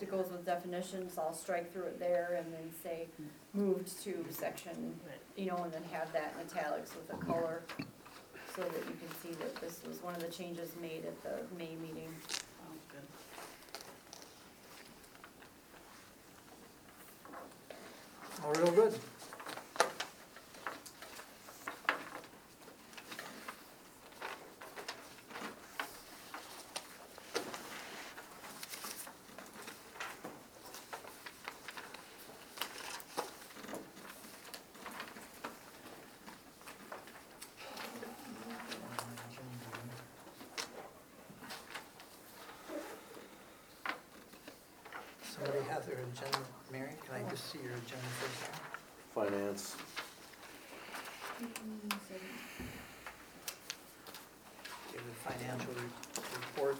that goes with definitions, I'll strike through it there and then say, moved to section, you know, and then have that in italics with a color, so that you can see that this was one of the changes made at the May meeting.
Sounds good.
Oh, real good. Somebody have their agenda, Mary, can I just see your agenda first?
Finance,
Give the financial re- report.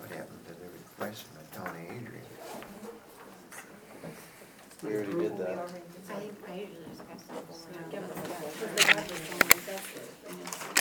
What happened to the request from the county Adrian?
We already did that.